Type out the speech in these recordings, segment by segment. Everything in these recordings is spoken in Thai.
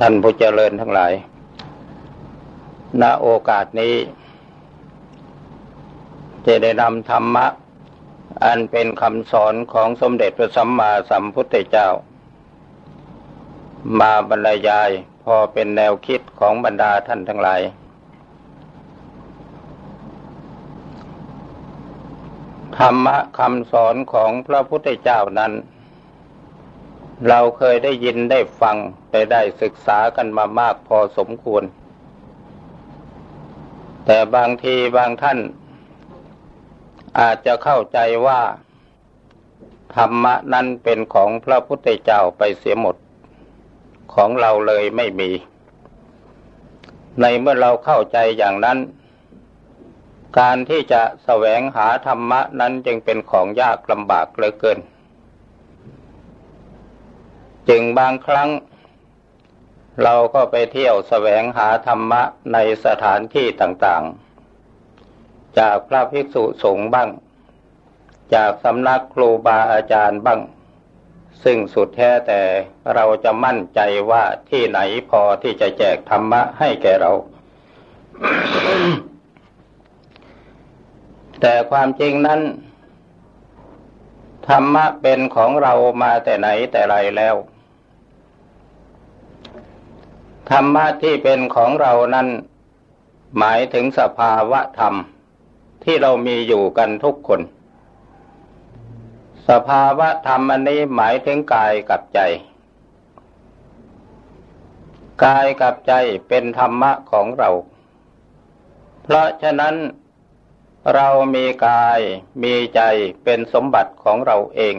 ท่านผู้เจริญทั้งหลาย ณ โอกาสนี้ จะได้นำธรรมะ อันเป็นคำสอนของสมเด็จพระสัมมาสัมพุทธเจ้า มาบรรยายพอเป็นแนวคิดของบรรดาท่านทั้งหลาย ธรรมะคำสอนของพระพุทธเจ้านั้น เราเคยได้ยินได้ฟังได้ได้ศึกษากันมามากพอสมควร แต่บางทีบางท่าน อาจจะเข้าใจว่า ธรรมะนั้นเป็นของพระพุทธเจ้าไปเสียหมด ของเราเลยไม่มี ในเมื่อเราเข้าใจอย่างนั้น การที่จะแสวงหาธรรมะนั้นจึงเป็นของยากลำบากเหลือเกิน จึงบางครั้ง เราก็ไปเที่ยวแสวงหาธรรมะในสถานที่ต่างๆ จากพระภิกษุสงฆ์บ้าง จากสำนักครูบาอาจารย์บ้าง ซึ่งสุดแท้แต่เราจะมั่นใจว่าที่ไหนพอที่จะแจกธรรมะให้แก่เราแต่ความจริงนั้น ธรรมะเป็นของเรามาแต่ไหนแต่ไรแล้ว ธรรมะที่เป็นของเรานั้น หมายถึงสภาวะธรรม ที่เรามีอยู่กันทุกคน สภาวะธรรมอันนี้หมายถึงกายกับใจ กายกับใจเป็นธรรมะของเรา เพราะฉะนั้นเรามีกายมีใจเป็นสมบัติของเราเอง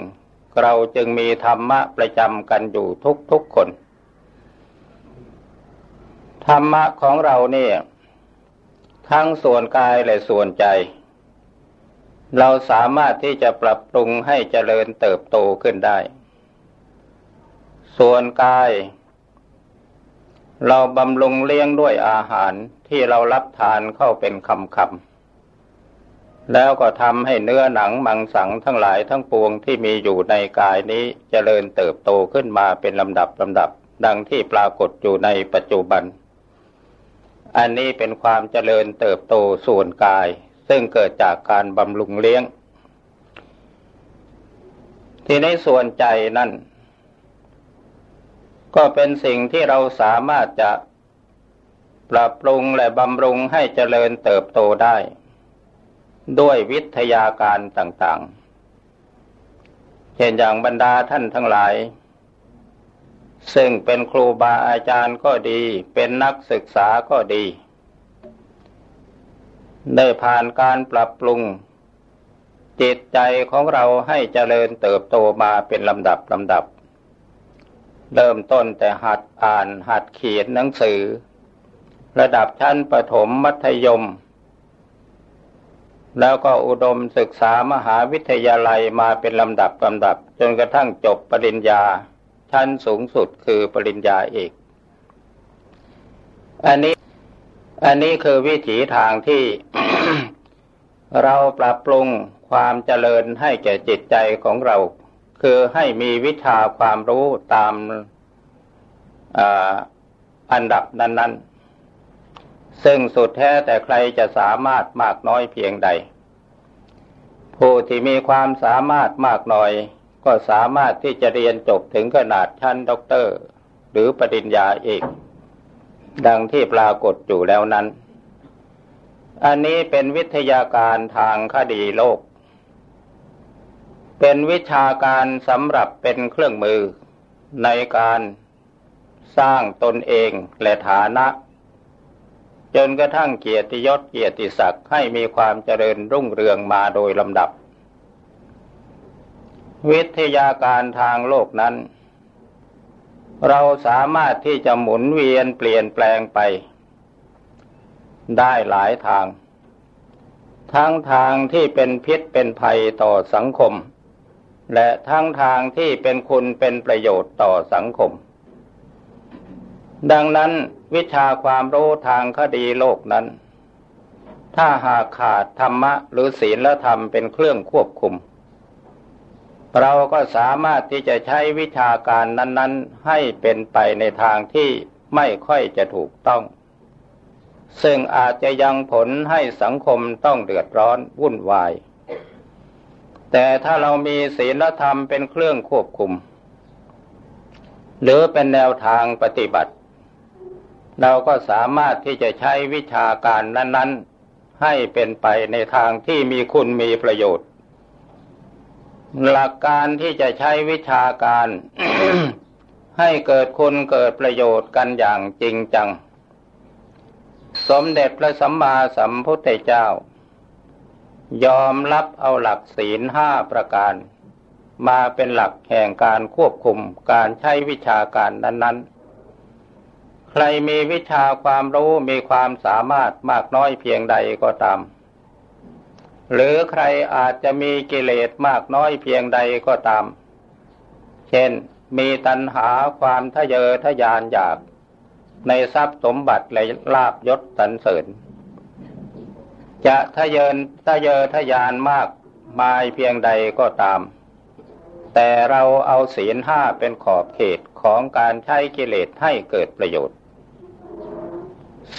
เราจึงมีธรรมะประจำกันอยู่ทุกๆคน ธรรมะของเราเนี่ย ทั้งส่วนกายและส่วนใจ เราสามารถที่จะปรับปรุงให้เจริญเติบโตขึ้นได้ ส่วนกาย เราบำรุงเลี้ยงด้วยอาหารที่เรารับทานเข้าเป็นคำคำแล้วก็ทำให้เนื้อหนังมังสังทั้งหลายทั้งปวงที่มีอยู่ในกายนี้เจริญเติบโตขึ้นมาเป็นลำดับลำดับ ดังที่ปรากฏอยู่ในปัจจุบัน อันนี้เป็นความเจริญเติบโตส่วนกาย ซึ่งเกิดจากการบำรุงเลี้ยง ที่ในส่วนใจนั่น ก็เป็นสิ่งที่เราสามารถจะปรับปรุงและบำรุงให้เจริญเติบโตได้ ด้วยวิทยาการต่างๆ เช่นอย่างบรรดาท่านทั้งหลาย ซึ่งเป็นครูบาอาจารย์ก็ดี เป็นนักศึกษาก็ดี ได้ผ่านการปรับปรุง จิตใจของเราให้เจริญเติบโตมาเป็นลำดับลำดับ เริ่มต้นแต่หัดอ่านหัดเขียนหนังสือ ระดับชั้นประถมมัธยม แล้วก็อุดมศึกษามหาวิทยาลัยมาเป็นลำดับลำดับ จนกระทั่งจบปริญญา ชั้นสูงสุดคือปริญญาเอก อันนี้ อันนี้คือวิถีทางที่เราปรับปรุงความเจริญให้แก่จิตใจของเรา คือให้มีวิชาความรู้ตามอันดับนั้น ๆ ซึ่งสุดแท้แต่ใครจะสามารถมากน้อยเพียงใด ผู้ที่มีความสามารถมากน้อย ก็สามารถที่จะเรียนจบถึงขนาดชั้นด็อกเตอร์ หรือปริญญาเอกดังที่ปรากฏอยู่แล้วนั้น อันนี้เป็นวิทยาการทางคดีโลก เป็นวิชาการสำหรับเป็นเครื่องมือ ในการสร้างตนเองและฐานะ จนกระทั่งเกียรติยศเกียรติศักดิ์ให้มีความเจริญรุ่งเรืองมาโดยลำดับ วิทยาการทางโลกนั้น เราสามารถที่จะหมุนเวียนเปลี่ยนแปลงไป ได้หลายทาง ทั้งทางที่เป็นพิษเป็นภัยต่อสังคม และทั้งทางที่เป็นคุณเป็นประโยชน์ต่อสังคม ดังนั้นวิชาความรู้ทางคดีโลกนั้น ถ้าหากขาดธรรมะหรือศีลธรรมเป็นเครื่องควบคุม เราก็สามารถที่จะใช้วิชาการนั้นๆ ให้เป็นไปในทางที่ไม่ค่อยจะถูกต้อง ซึ่งอาจจะยังผลให้สังคมต้องเดือดร้อนวุ่นวาย แต่ถ้าเรามีศีลธรรมเป็นเครื่องควบคุม หรือเป็นแนวทางปฏิบัติ เราก็สามารถที่จะใช้วิชาการนั้น ๆ ให้เป็นไปในทางที่มีคุณมีประโยชน์ หลักการที่จะใช้วิชาการ ให้เกิดคุณเกิดประโยชน์กันอย่างจริงจัง สมเด็จพระสัมมาสัมพุทธเจ้า ยอมรับเอาหลักศีลห้าประการ มาเป็นหลักแห่งการควบคุมการใช้วิชาการนั้น ๆ ใครมีวิชาความรู้มีความสามารถมากน้อยเพียงใดก็ตาม หรือใครอาจจะมีกิเลสมากน้อยเพียงใดก็ตาม เช่น มีตัณหาความทะเยอทะยานอยาก ในทรัพย์สมบัติและลาบยศสรรเสริญ จะทะเยนทะเยอทะยานมากมายเพียงใดก็ตาม แต่เราเอาศีลห้าเป็นขอบเขตของการใช้กิเลสให้เกิดประโยชน์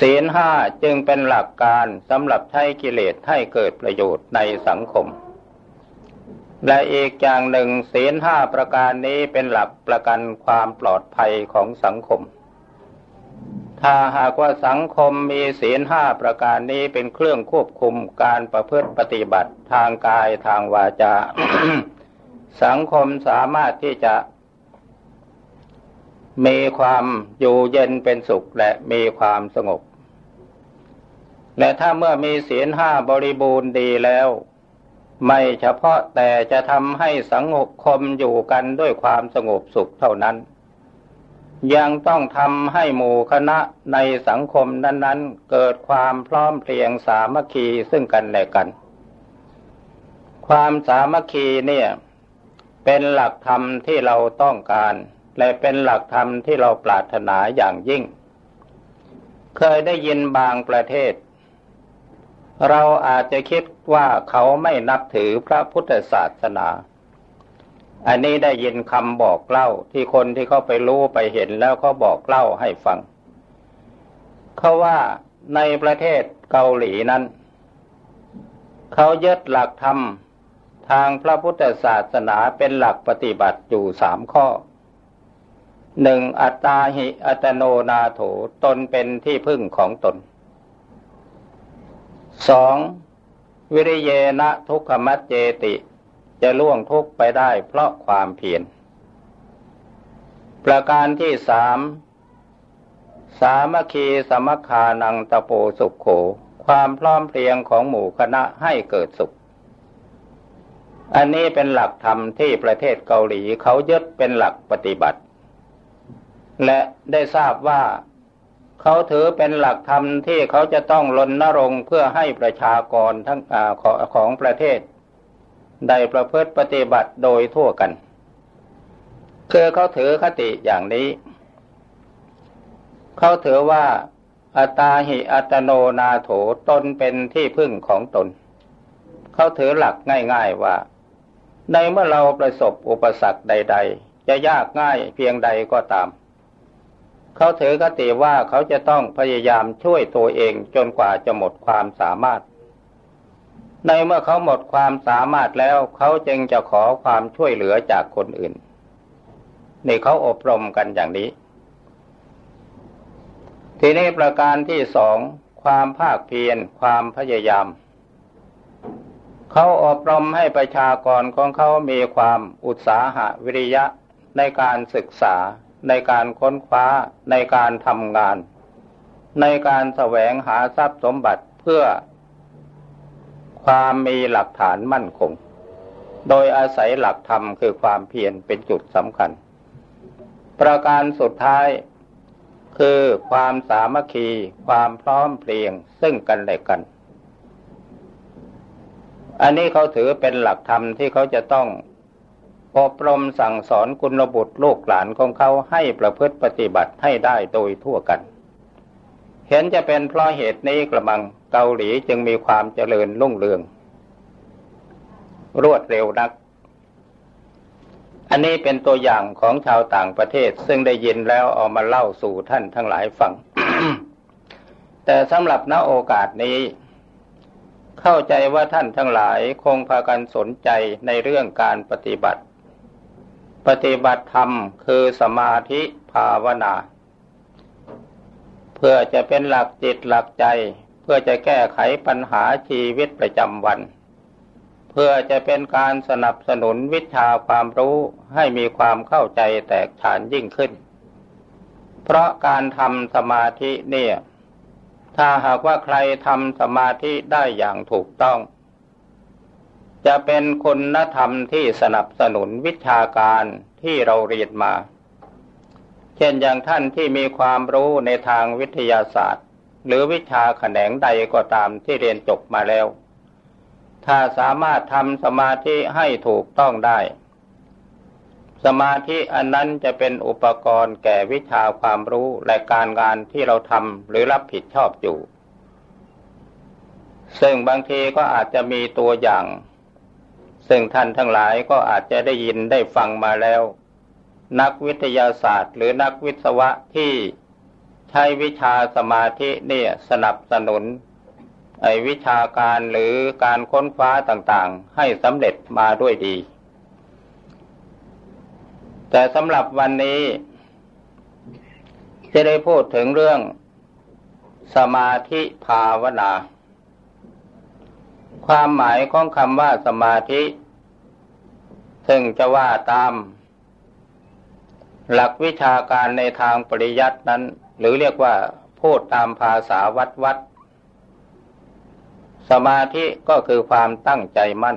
ศีลห้าจึงเป็นหลักการสำหรับใช้กิเลสให้เกิดประโยชน์ในสังคม และอีกอย่างหนึ่งศีลห้าประการนี้เป็นหลักประกันความปลอดภัยของสังคม ถ้าหากว่าสังคมมีศีลห้าประการนี้เป็นเครื่องควบคุมการประพฤติปฏิบัติทางกายทางวาจา สังคมสามารถที่จะ มีความอยู่เย็นเป็นสุขและมีความสงบ และถ้าเมื่อมีศีลห้าบริบูรณ์ดีแล้ว ไม่เฉพาะแต่จะทำให้สังคมอยู่กันด้วยความสงบสุขเท่านั้น ยังต้องทำให้หมู่คณะในสังคมนั้น ๆ เกิดความพร้อมเพรียงสามัคคีซึ่งกันและกัน ความสามัคคีเนี่ยเป็นหลักธรรมที่เราต้องการ และเป็นหลักธรรมที่เราปรารถนาอย่างยิ่ง เคยได้ยินบางประเทศ เราอาจจะคิดว่าเขาไม่นับถือพระพุทธศาสนา อันนี้ได้ยินคำบอกเล่าที่คนที่เขาไปรู้ไปเห็นแล้วเขาบอกเล่าให้ฟัง เขาว่าในประเทศเกาหลีนั้น เขายึดหลักธรรมทางพระพุทธศาสนาเป็นหลักปฏิบัติอยู่สามข้อ หนึ่งอัตตาหิอัตโนนาโถตนเป็นที่พึ่งของตนสองวิริเยนะทุกขมัจเจติ จะล่วงทุกไปได้เพราะความเพียรประการที่สามสามัคคีสมัคคานังตะโปสุขโข ความพร้อมเพรียงของหมู่คณะให้เกิดสุข อันนี้เป็นหลักธรรมที่ประเทศเกาหลีเขายึดเป็นหลักปฏิบัติ และได้ทราบว่าเขาถือเป็นหลักธรรมที่เขาจะต้องลนนรงเพื่อให้ประชากรทั้งอของประเทศ ได้ประพฤติปฏิบัติโดยทั่วกันคือเขาถือคติอย่างนี้ เขาถือว่าอัตาหิอัตโนนาโถตนเป็นที่พึ่งของตน เขาถือหลักง่ายๆว่า ในเมื่อเราประสบอุปสรรคใด ๆ จะยากง่ายเพียงใดก็ตาม เขาถือคติว่าเขาจะต้องพยายามช่วยตัวเองจนกว่าจะหมดความสามารถ ในเมื่อเขาหมดความสามารถแล้วเขาจึงจะขอความช่วยเหลือจากคนอื่นนี่เขาอบรมกันอย่างนี้ ทีนี้ประการที่สองความภาคเพียรความพยายาม เขาอบรมให้ประชากรของเขามีความอุตสาหะวิริยะในการศึกษา ในการค้นคว้าในการทำงาน ในการแสวงหาทรัพย์สมบัติเพื่อ ความมีหลักฐานมั่นคง โดยอาศัยหลักธรรมคือความเพียรเป็นจุดสำคัญ ประการสุดท้ายคือความสามัคคีความพร้อมเพรียงซึ่งกันและกัน อันนี้เขาถือเป็นหลักธรรมที่เขาจะต้อง อบรมสั่งสอนกุลบุตรลูกหลานของเขาให้ประพฤติปฏิบัติให้ได้โดยทั่วกัน เห็นจะเป็นเพราะเหตุนี้กระมังเกาหลีจึงมีความเจริญรุ่งเรือง รวดเร็วนัก อันนี้เป็นตัวอย่างของชาวต่างประเทศซึ่งได้ยินแล้วเอามาเล่าสู่ท่านทั้งหลายฟัง แต่สำหรับณโอกาสนี้เข้าใจว่าท่านทั้งหลายคงพากันสนใจในเรื่องการปฏิบัติ ปฏิบัติธรรมคือสมาธิภาวนา เพื่อจะเป็นหลักจิตหลักใจ เพื่อจะแก้ไขปัญหาชีวิตประจำวัน เพื่อจะเป็นการสนับสนุนวิชาความรู้ให้มีความเข้าใจแตกฉานยิ่งขึ้น เพราะการทำสมาธิเนี่ย ถ้าหากว่าใครทำสมาธิได้อย่างถูกต้อง จะเป็นคุณธรรมที่สนับสนุนวิชาการที่เราเรียนมา เช่นอย่างท่านที่มีความรู้ในทางวิทยาศาสตร์ หรือวิชาแขนงใดก็ตามที่เรียนจบมาแล้ว ถ้าสามารถทำสมาธิให้ถูกต้องได้ สมาธิอันนั้นจะเป็นอุปกรณ์แก่วิชาความรู้และการงานที่เราทำหรือรับผิดชอบอยู่ ซึ่งบางทีก็อาจจะมีตัวอย่าง ซึ่งท่านทั้งหลายก็อาจจะได้ยินได้ฟังมาแล้ว นักวิทยาศาสตร์หรือนักวิศวะที่ใช้วิชาสมาธิเนี่ยสนับสนุนไอวิชาการหรือการค้นคว้าต่างๆ ให้สำเร็จมาด้วยดี แต่สำหรับวันนี้ จะได้พูดถึงเรื่องสมาธิภาวนา ความหมายของคำว่าสมาธิ ซึ่งจะว่าตาม หลักวิชาการในทางปริยัตินั้น หรือเรียกว่าพูดตามภาษาวัดวัด สมาธิก็คือความตั้งใจมั่น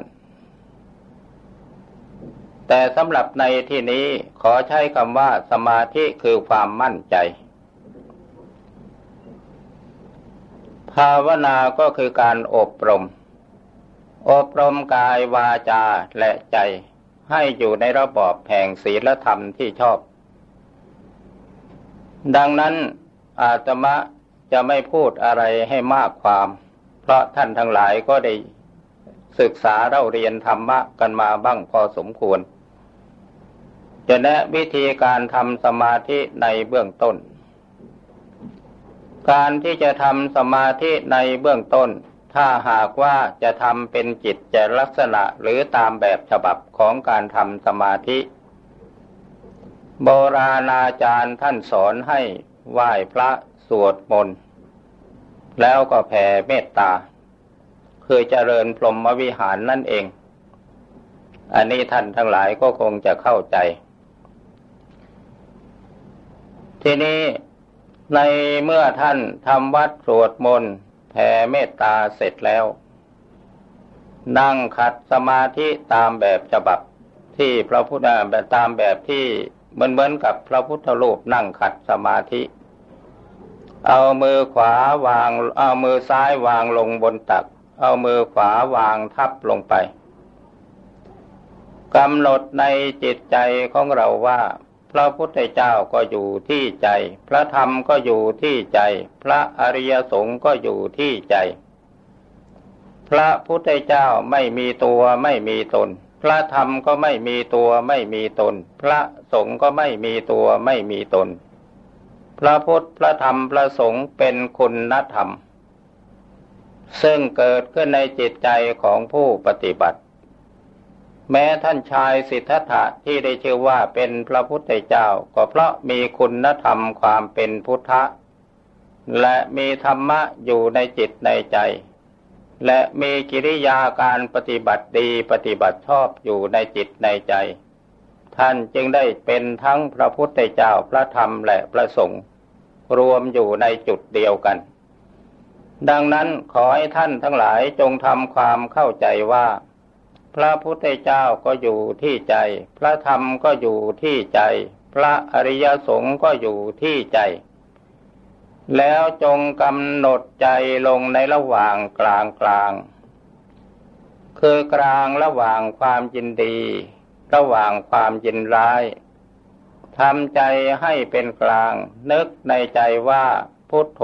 แต่สำหรับในที่นี้ขอใช้คำว่าสมาธิคือความมั่นใจ ภาวนาก็คือการอบรม อบรมกายวาจาและใจ ให้อยู่ในระบอบแห่งศีลธรรมที่ชอบ ดังนั้นอาตมะจะไม่พูดอะไรให้มากความ เพราะท่านทั้งหลายก็ได้ศึกษาเราเรียนธรรมะกันมาบ้างพอสมควร จะแนะวิธีการทำสมาธิในเบื้องต้น การที่จะทำสมาธิในเบื้องต้น ถ้าหากว่าจะทำเป็นจิตจะลักษณะหรือตามแบบฉบับของการทำสมาธิ โบราณอาจารย์ท่านสอนให้ไหว้พระสวดมนต์แล้วก็แผ่เมตตา คือเจริญพรหมวิหารนั่นเอง อันนี้ท่านทั้งหลายก็คงจะเข้าใจ ทีนี้ในเมื่อท่านทำวัดสวดมนต์ ผ่เมตตาเสร็จแล้ว นั่งขัดสมาธิตามแบบฉบับที่พระพุทธตามแบบที่เหมือนเหมือนกับพระพุทธรูปนั่งขัดสมาธิ เอามือขวาวาง เอามือซ้ายวางลงบนตัก เอามือขวาวางทับลงไปกำหนดในจิตใจของเราว่า พระพุทธเจ้าก็อยู่ที่ใจ พระธรรมก็อยู่ที่ใจ พระอริยสงฆ์ก็อยู่ที่ใจ พระพุทธเจ้าไม่มีตัวไม่มีตน พระธรรมก็ไม่มีตัวไม่มีตน พระสงฆ์ก็ไม่มีตัวไม่มีตน พระพุทธพระธรรมพระสงฆ์เป็นคุณธรรม ซึ่งเกิดขึ้นในจิตใจของผู้ปฏิบัติ แม้ท่านชายสิทธัตถะที่ได้ชื่อว่าเป็นพระพุทธเจ้า ก็เพราะมีคุณธรรมความเป็นพุทธะ และมีธรรมะอยู่ในจิตในใจ และมีกิริยาการปฏิบัติดีปฏิบัติชอบอยู่ในจิตในใจ ท่านจึงได้เป็นทั้งพระพุทธเจ้าพระธรรมและพระสงฆ์รวมอยู่ในจุดเดียวกัน ดังนั้นขอให้ท่านทั้งหลายจงทำความเข้าใจว่า พระพุทธเจ้าก็อยู่ที่ใจ พระธรรมก็อยู่ที่ใจ พระอริยสงฆ์ก็อยู่ที่ใจ แล้วจงกำหนดใจลงในระหว่างกลางกลาง คือกลางระหว่างความยินดี ระหว่างความยินร้ายทำใจให้เป็นกลาง นึกในใจว่า พุทโธ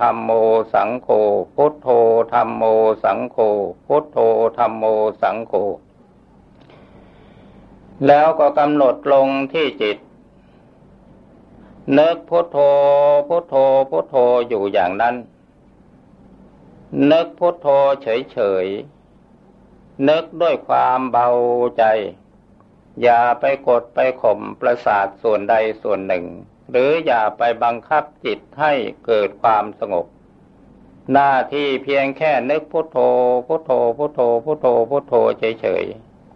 ธรรมโมสังโฆ พุทโธธรรมโมสังโฆ พุทโธธรรมโมสังโฆ แล้วก็กำหนดลงที่จิต นึกพุทโธ พุทโธ พุทโธอยู่อย่างนั้น นึกพุทโธเฉยๆ นึกด้วยความเบาใจ อย่าไปกดไปข่มประสาทส่วนใดส่วนหนึ่ง หรืออย่าไปบังคับจิตให้เกิดความสงบ หน้าที่เพียงแค่นึกพุทโธพุทโธพุทโธพุทโธพุทโธเฉย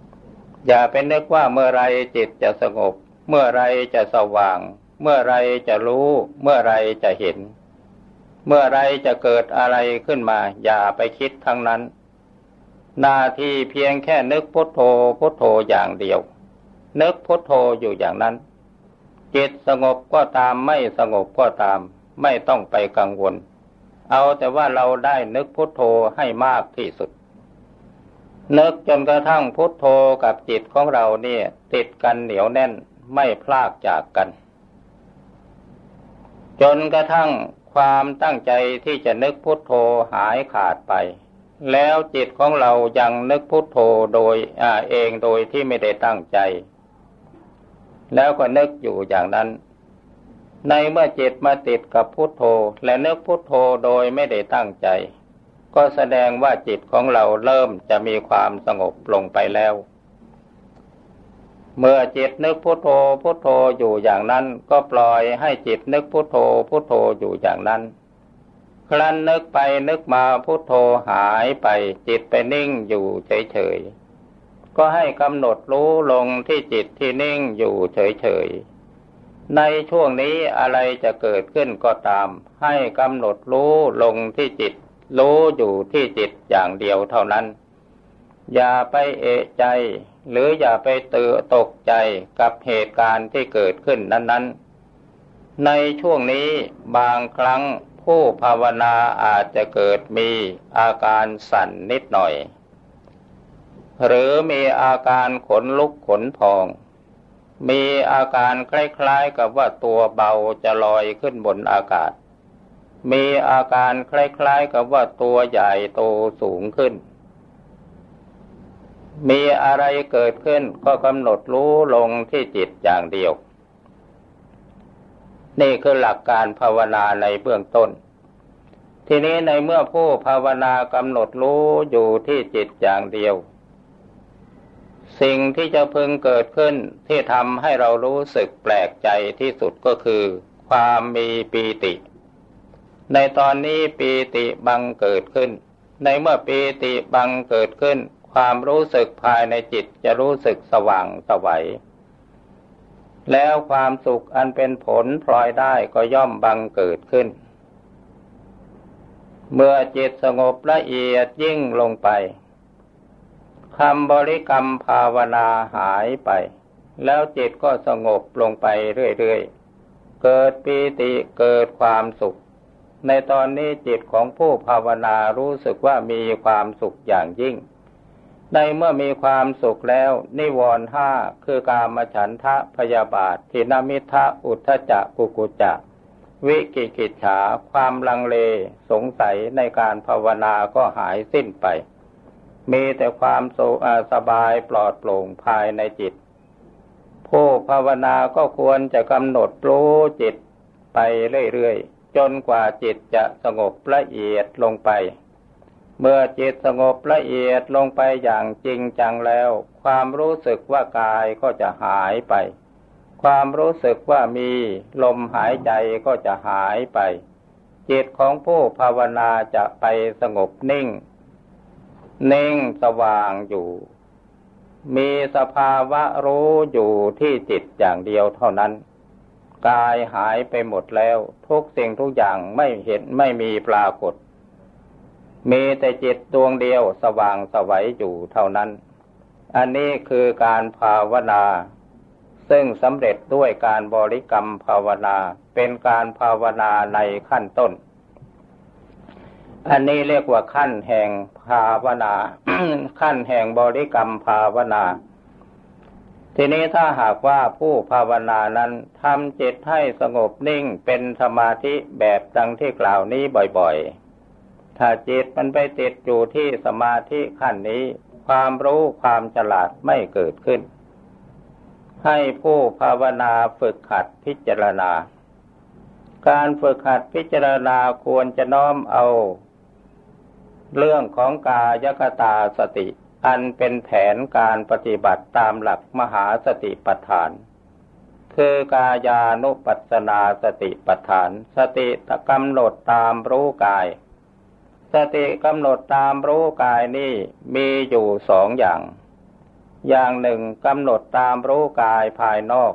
ๆอย่าไปนึกว่าเมื่อไรจิตจะสงบ เมื่อไรจะสว่าง เมื่อไรจะรู้ เมื่อไรจะเห็น เมื่อไรจะเกิดอะไรขึ้นมา อย่าไปคิดทั้งนั้น หน้าที่เพียงแค่นึกพุทโธพุทโธอย่างเดียวนึกพุทโธอยู่อย่างนั้น จิตสงบก็ตามไม่สงบก็ตาม ไม่ต้องไปกังวล เอาแต่ว่าเราได้นึกพุทโธให้มากที่สุด นึกจนกระทั่งพุทโธกับจิตของเราเนี่ย ติดกันเหนียวแน่นไม่พลากจากกัน จนกระทั่งความตั้งใจที่จะนึกพุทโธหายขาดไป แล้วจิตของเรายังนึกพุทโธโดยอเองโดยที่ไม่ได้ตั้งใจ แล้วก็นึกอยู่อย่างนั้น ในเมื่อจิตมาติดกับพุทโธ และนึกพุทโธโดยไม่ได้ตั้งใจ ก็แสดงว่าจิตของเราเริ่มจะมีความสงบลงไปแล้ว เมื่อจิตนึกพุทโธพุทโธอยู่อย่างนั้น ก็ปล่อยให้จิตนึกพุทโธพุทโธอยู่อย่างนั้นครั้นนึกไปนึกมาพุทโธหายไปจิตไปนิ่งอยู่เฉยๆ ก็ให้กำหนดรู้ลงที่จิตที่นิ่งอยู่เฉยๆ ในช่วงนี้อะไรจะเกิดขึ้นก็ตาม ให้กำหนดรู้ลงที่จิต รู้อยู่ที่จิตอย่างเดียวเท่านั้น อย่าไปเอะใจ หรืออย่าไปตื่นตกใจกับเหตุการณ์ที่เกิดขึ้นนั้น ๆ ในช่วงนี้บางครั้งผู้ภาวนาอาจจะเกิดมีอาการสั่นนิดหน่อย หรือมีอาการขนลุกขนพอง มีอาการคล้ายๆกับว่าตัวเบาจะลอยขึ้นบนอากาศ มีอาการคล้ายๆกับว่าตัวใหญ่โตสูงขึ้น มีอะไรเกิดขึ้นก็กำหนดรู้ลงที่จิตอย่างเดียว นี่คือหลักการภาวนาในเบื้องต้นทีนี้ในเมื่อผู้ภาวนากำหนดรู้อยู่ที่จิตอย่างเดียว สิ่งที่จะพึงเกิดขึ้นที่ทำให้เรารู้สึกแปลกใจที่สุดก็คือ ความมีปีติ ในตอนนี้ปีติบังเกิดขึ้น ในเมื่อปีติบังเกิดขึ้น ความรู้สึกภายในจิตจะรู้สึกสว่างสวัยแล้วความสุขอันเป็นผลพลอยได้ก็ย่อมบังเกิดขึ้น เมื่อจิตสงบละเอียดยิ่งลงไป คำบริกรรมภาวนาหายไป แล้วจิตก็สงบลงไปเรื่อยๆ เกิดปีติเกิดความสุข ในตอนนี้จิตของผู้ภาวนารู้สึกว่ามีความสุขอย่างยิ่ง ในเมื่อมีความสุขแล้ว นิวรณ์ห้าคือกามฉันทะพยาบาททินามิทะอุทธจักกุกุจะวิกิกิจฉาความลังเลสงสัยในการภาวนาก็หายสิ้นไป มีแต่ความสสบายปลอดโปร่งภายในจิต ผู้ภาวนาก็ควรจะกำหนดรู้จิตไปเรื่อยๆ จนกว่าจิตจะสงบละเอียดลงไป เมื่อจิตสงบละเอียดลงไปอย่างจริงจังแล้ว ความรู้สึกว่ากายก็จะหายไป ความรู้สึกว่ามีลมหายใจก็จะหายไป จิตของผู้ภาวนาจะไปสงบนิ่ง เน่งสว่างอยู่ มีสภาวะรู้อยู่ที่จิตอย่างเดียวเท่านั้น กายหายไปหมดแล้ว ทุกสิ่งทุกอย่างไม่เห็นไม่มีปรากฏ มีแต่จิตดวงเดียวสว่างสวัยอยู่เท่านั้น อันนี้คือการภาวนา ซึ่งสำเร็จด้วยการบริกรรมภาวนา เป็นการภาวนาในขั้นต้น อันนี้เรียกว่าขั้นแห่งภาวนา ขั้นแห่งบริกรรมภาวนา ทีนี้ถ้าหากว่าผู้ภาวนานั้นทำจิตให้สงบนิ่งเป็นสมาธิแบบดังที่กล่าวนี้บ่อยๆ ถ้าจิตมันไปติดอยู่ที่สมาธิขั้นนี้ ความรู้ความฉลาดไม่เกิดขึ้น ให้ผู้ภาวนาฝึกขัดพิจารณาการฝึกขัดพิจารณาควรจะน้อมเอา เรื่องของกายคตาสติ อันเป็นแผนการปฏิบัติตามหลักมหาสติปัฏฐาน คือกายานุปัสนาสติปัฏฐาน สติกำหนดตามรู้กาย สติกำหนดตามรู้กายนี่มีอยู่สองอย่าง อย่างหนึ่งกำหนดตามรู้กายภายนอก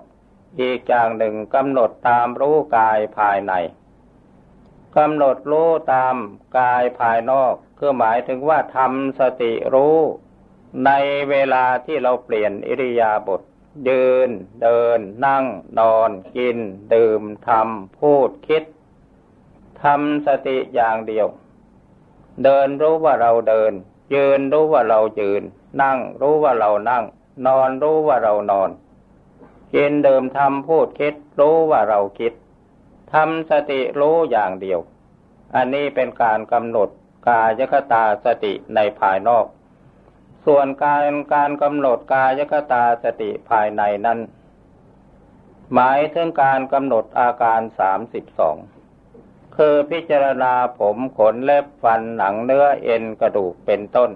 อีกอย่างหนึ่งกำหนดตามรู้กายภายในกำหนดรู้ตามกายภายนอก คือหมายถึงว่าทำสติรู้ในเวลาที่เราเปลี่ยนอิริยาบถยืน เดิน นั่ง นอน กิน ดื่มทำพูดคิดทำสติอย่างเดียว เดินรู้ว่าเราเดิน ยืนรู้ว่าเรายืน นั่งรู้ว่าเรานั่ง นอนรู้ว่าเรานอน กินเดิมทำพูดคิด รู้ว่าเราคิดทำสติรู้อย่างเดียว อันนี้เป็นการกำหนด กายคตาสติในภายนอก ส่วนการการกำหนดกายคตาสติภายในนั้น หมายถึงการกำหนดอาการสามสิบสองคือพิจารณาผมขนเล็บฟันหนังเนื้อเอ็นกระดูกเป็นต้น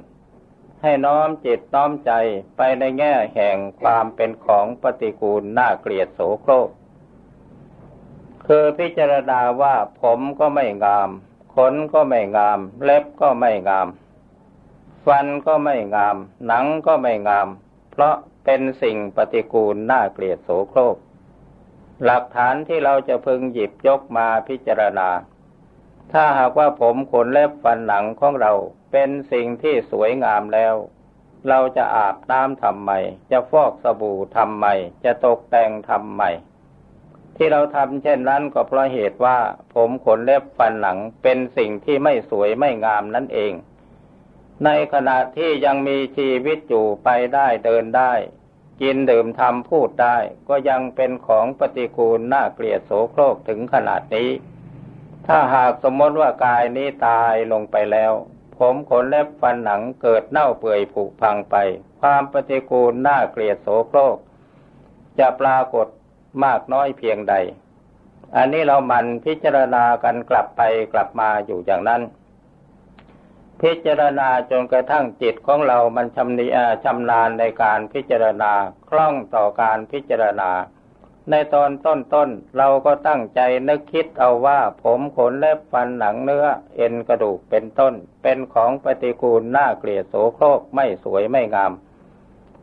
ให้น้อมจิตน้อมใจไปในแง่แห่งความเป็นของปฏิกูลน่าเกลียดโสโครกคือพิจารณาว่าผมก็ไม่งาม ขนก็ไม่งาม เล็บก็ไม่งาม ฟันก็ไม่งาม หนังก็ไม่งาม เพราะเป็นสิ่งปฏิกูลน่าเกลียดโสโครก หลักฐานที่เราจะพึงหยิบยกมาพิจารณา ถ้าหากว่าผมขนเล็บฟันหนังของเราเป็นสิ่งที่สวยงามแล้ว เราจะอาบน้ำทำไม จะฟอกสบู่ทำไม จะตกแต่งทำไม ที่เราทำเช่นนั้นก็เพราะเหตุว่า ผมขนเล็บฟันหลังเป็นสิ่งที่ไม่สวยไม่งามนั่นเอง ในขณะที่ยังมีชีวิตอยู่ไปได้เดินได้ กินดื่มทำพูดได้ ก็ยังเป็นของปฏิกูลน่าเกลียดโสโครกถึงขนาดนี้ ถ้าหากสมมติว่ากายนี้ตายลงไปแล้ว ผมขนเล็บฟันหนังเกิดเน่าเปื่อยผุพังไป ความปฏิกูลน่าเกลียดโสโครกจะปรากฏ มากน้อยเพียงใด อันนี้เรามันพิจารณากันกลับไปกลับมาอยู่อย่างนั้น พิจารณาจนกระทั่งจิตของเรามันชำนิชำนาญในการพิจารณาคล่องต่อการพิจารณา ในตอนต้นๆเราก็ตั้งใจนึกคิดเอาว่าผมขนเล็บฟันหนังเนื้อ เอ็นกระดูกเป็นต้น เป็นของปฏิกูลน่าเกลียดโสโครกไม่สวยไม่งาม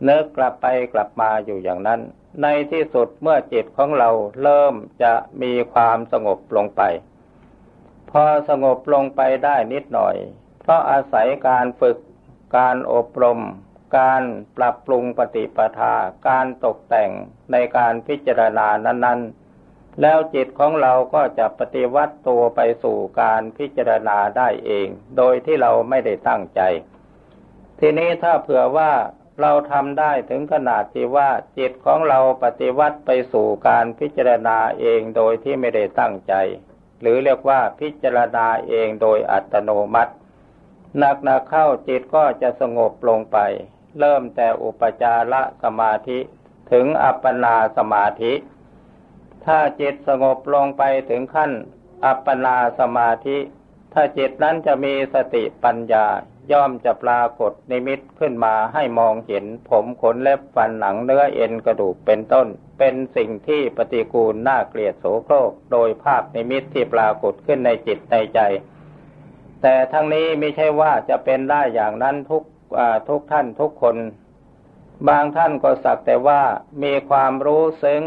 เนึกกลับไปกลับมาอยู่อย่างนั้น ในที่สุดเมื่อจิตของเราเริ่มจะมีความสงบลงไป พอสงบลงไปได้นิดหน่อย เพราะอาศัยการฝึก การอบรม การปรับปรุงปฏิปทา การตกแต่งในการพิจารณานั้น ๆ แล้วจิตของเราก็จะปฏิวัติตัวไปสู่การพิจารณาได้เอง โดยที่เราไม่ได้ตั้งใจ ทีนี้ถ้าเผื่อว่า เราทำได้ถึงขนาดที่ว่าจิตของเราปฏิวัติไปสู่การพิจารณาเองโดยที่ไม่ได้ตั้งใจ หรือเรียกว่าพิจารณาเองโดยอัตโนมัติหนักๆเข้าจิตก็จะสงบลงไป เริ่มแต่อุปจารสมาธิถึงอัปปนาสมาธิ ถ้าจิตสงบลงไปถึงขั้นอัปปนาสมาธิ ถ้าจิตนั้นจะมีสติปัญญา ย่อมจะปรากฏนิมิตขึ้นมาให้มองเห็น ผมขนเล็บฟันหนังเนื้อเอ็นกระดูกเป็นต้น เป็นสิ่งที่ปฏิกูลน่าเกลียดโสโครก โดยภาพนิมิตที่ปรากฏขึ้นในจิตในใจ แต่ทั้งนี้ไม่ใช่ว่าจะเป็นได้อย่างนั้นทุกทุกท่านทุกคน บางท่านก็สักแต่ว่ามีความรู้ซึ้ง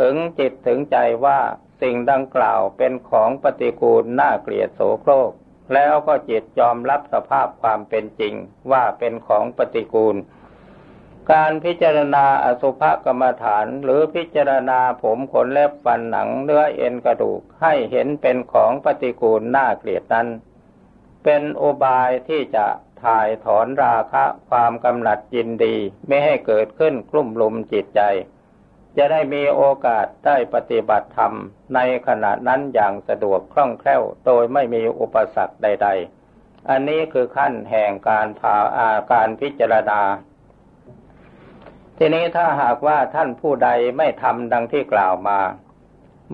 ถึงจิตถึงใจว่าสิ่งดังกล่าวเป็นของปฏิกูลน่าเกลียดโสโครก แล้วก็จิตยอมรับสภาพความเป็นจริงว่าเป็นของปฏิกูล การพิจารณาอสุภกรรมฐานหรือพิจารณาผมขนเล็บฟันหนังเนื้อเอ็นกระดูกให้เห็นเป็นของปฏิกูลน่าเกลียดนั้น เป็นโอบายที่จะถ่ายถอนราคะความกำหนัดยินดีไม่ให้เกิดขึ้นกลุ่มลุมจิตใจ จะได้มีโอกาสได้ปฏิบัติธรรมในขณะนั้นอย่างสะดวกคล่องแคล่วโดยไม่มีอุปสรรคใด ๆ อันนี้คือขั้นแห่งการพาอาการพิจารณาทีทีนี้ถ้าหากว่าท่านผู้ใดไม่ทำดังที่กล่าวมา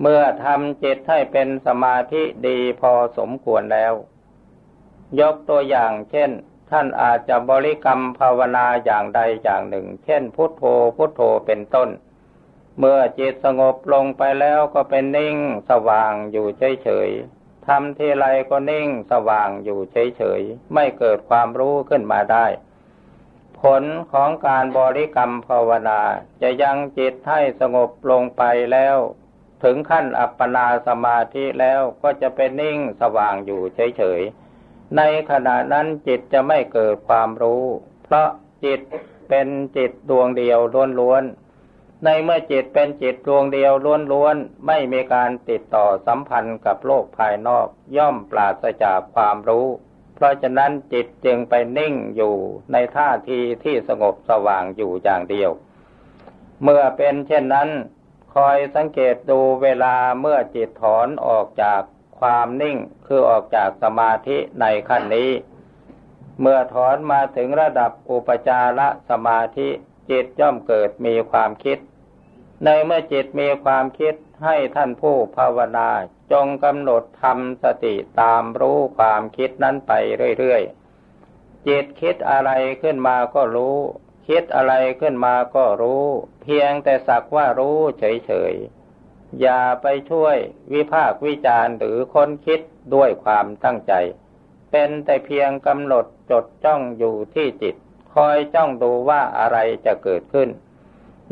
เมื่อทำจิตให้เป็นสมาธิดีพอสมควรแล้ว ยกตัวอย่างเช่นท่านอาจจะบริกรรมภาวนาอย่างใดอย่างหนึ่ง เช่นพุทโธพุทโธเป็นต้น เมื่อจิตสงบลงไปแล้วก็เป็นนิ่งสว่างอยู่เฉยๆทำทีไรก็นิ่งสว่างอยู่เฉยๆ ไม่เกิดความรู้ขึ้นมาได้ ผลของการบริกรรมภาวนาจะยังจิตให้สงบลงไปแล้ว ถึงขั้นอัปปนาสมาธิแล้วก็จะเป็นนิ่งสว่างอยู่เฉยๆ ในขณะนั้นจิตจะไม่เกิดความรู้ เพราะจิตเป็นจิตดวงเดียวล้วนๆ ในเมื่อจิตเป็นจิตดวงเดียวล้วนๆ ไม่มีการติดต่อสัมพันธ์กับโลกภายนอกย่อมปราศจากความรู้ เพราะฉะนั้นจิตจึงไปนิ่งอยู่ในท่าทีที่สงบสว่างอยู่อย่างเดียว เมื่อเป็นเช่นนั้น คอยสังเกตดูเวลาเมื่อจิตถอนออกจากความนิ่งคือออกจากสมาธิในขั้นนี้ เมื่อถอนมาถึงระดับอุปจารสมาธิ จิตย่อมเกิดมีความคิด ในเมื่อจิตมีความคิดให้ท่านผู้ภาวนาจงกำหนดทำสติตามรู้ความคิดนั้นไปเรื่อยๆ จิตคิดอะไรขึ้นมาก็รู้ คิดอะไรขึ้นมาก็รู้ เพียงแต่สักว่ารู้เฉยๆ อย่าไปช่วยวิพากวิจารหรือค้นคิดด้วยความตั้งใจ เป็นแต่เพียงกำหนดจดจ้องอยู่ที่จิต คอยจ้องดูว่าอะไรจะเกิดขึ้น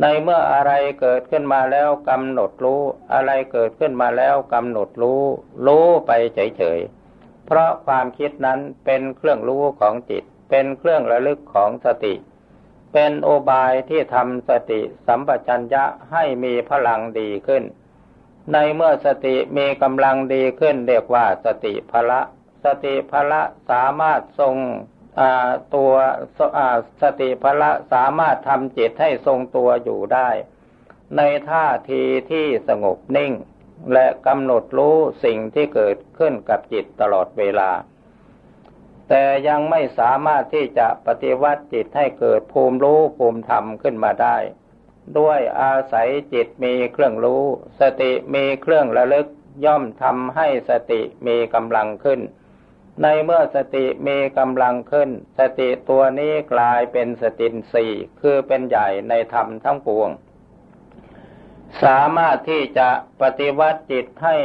ในเมื่ออะไรเกิดขึ้นมาแล้วกำหนดรู้ อะไรเกิดขึ้นมาแล้วกำหนดรู้ รู้ไปเฉยๆ เพราะความคิดนั้นเป็นเครื่องรู้ของจิต เป็นเครื่องระลึกของสติ เป็นโอบายที่ทำสติสัมปชัญญะให้มีพลังดีขึ้น ในเมื่อสติมีกำลังดีขึ้นเรียกว่าสติพละ สติพละสามารถทรง ตัวสติพละสามารถทำจิตให้ทรงตัวอยู่ได้ ในท่าทีที่สงบนิ่ง และกำหนดรู้สิ่งที่เกิดขึ้นกับจิตตลอดเวลา แต่ยังไม่สามารถที่จะปฏิวัติจิตให้เกิดภูมิรู้ภูมิธรรมขึ้นมาได้ ด้วยอาศัยจิตมีเครื่องรู้ สติมีเครื่องระลึกย่อมทำให้สติมีกำลังขึ้น ในเมื่อสติมีกำลังขึ้น สติตัวนี้กลายเป็นสตินสี่คือเป็นใหญ่ในธรรมทั้งปวง สามารถที่จะปฏิวัติจิตให้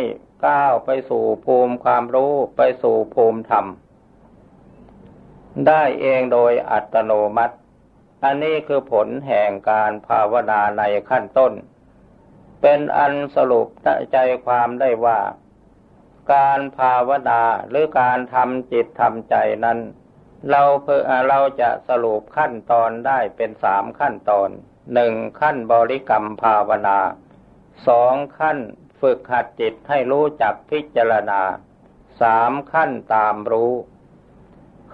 ก้าวไปสู่ภูมิความรู้ไปสู่ภูมิธรรม ได้เองโดยอัตโนมัติ อันนี้คือผลแห่งการภาวนาในขั้นต้น เป็นอันสรุปใจความได้ว่า การภาวนาหรือการทำจิตทำใจนั้น เราเพื่อเราจะสรุปขั้นตอนได้เป็นสามขั้นตอนหนึ่งขั้นบริกรรมภาวนาสองขั้นฝึกหัดจิตให้รู้จักพิจารณาสามขั้นตามรู้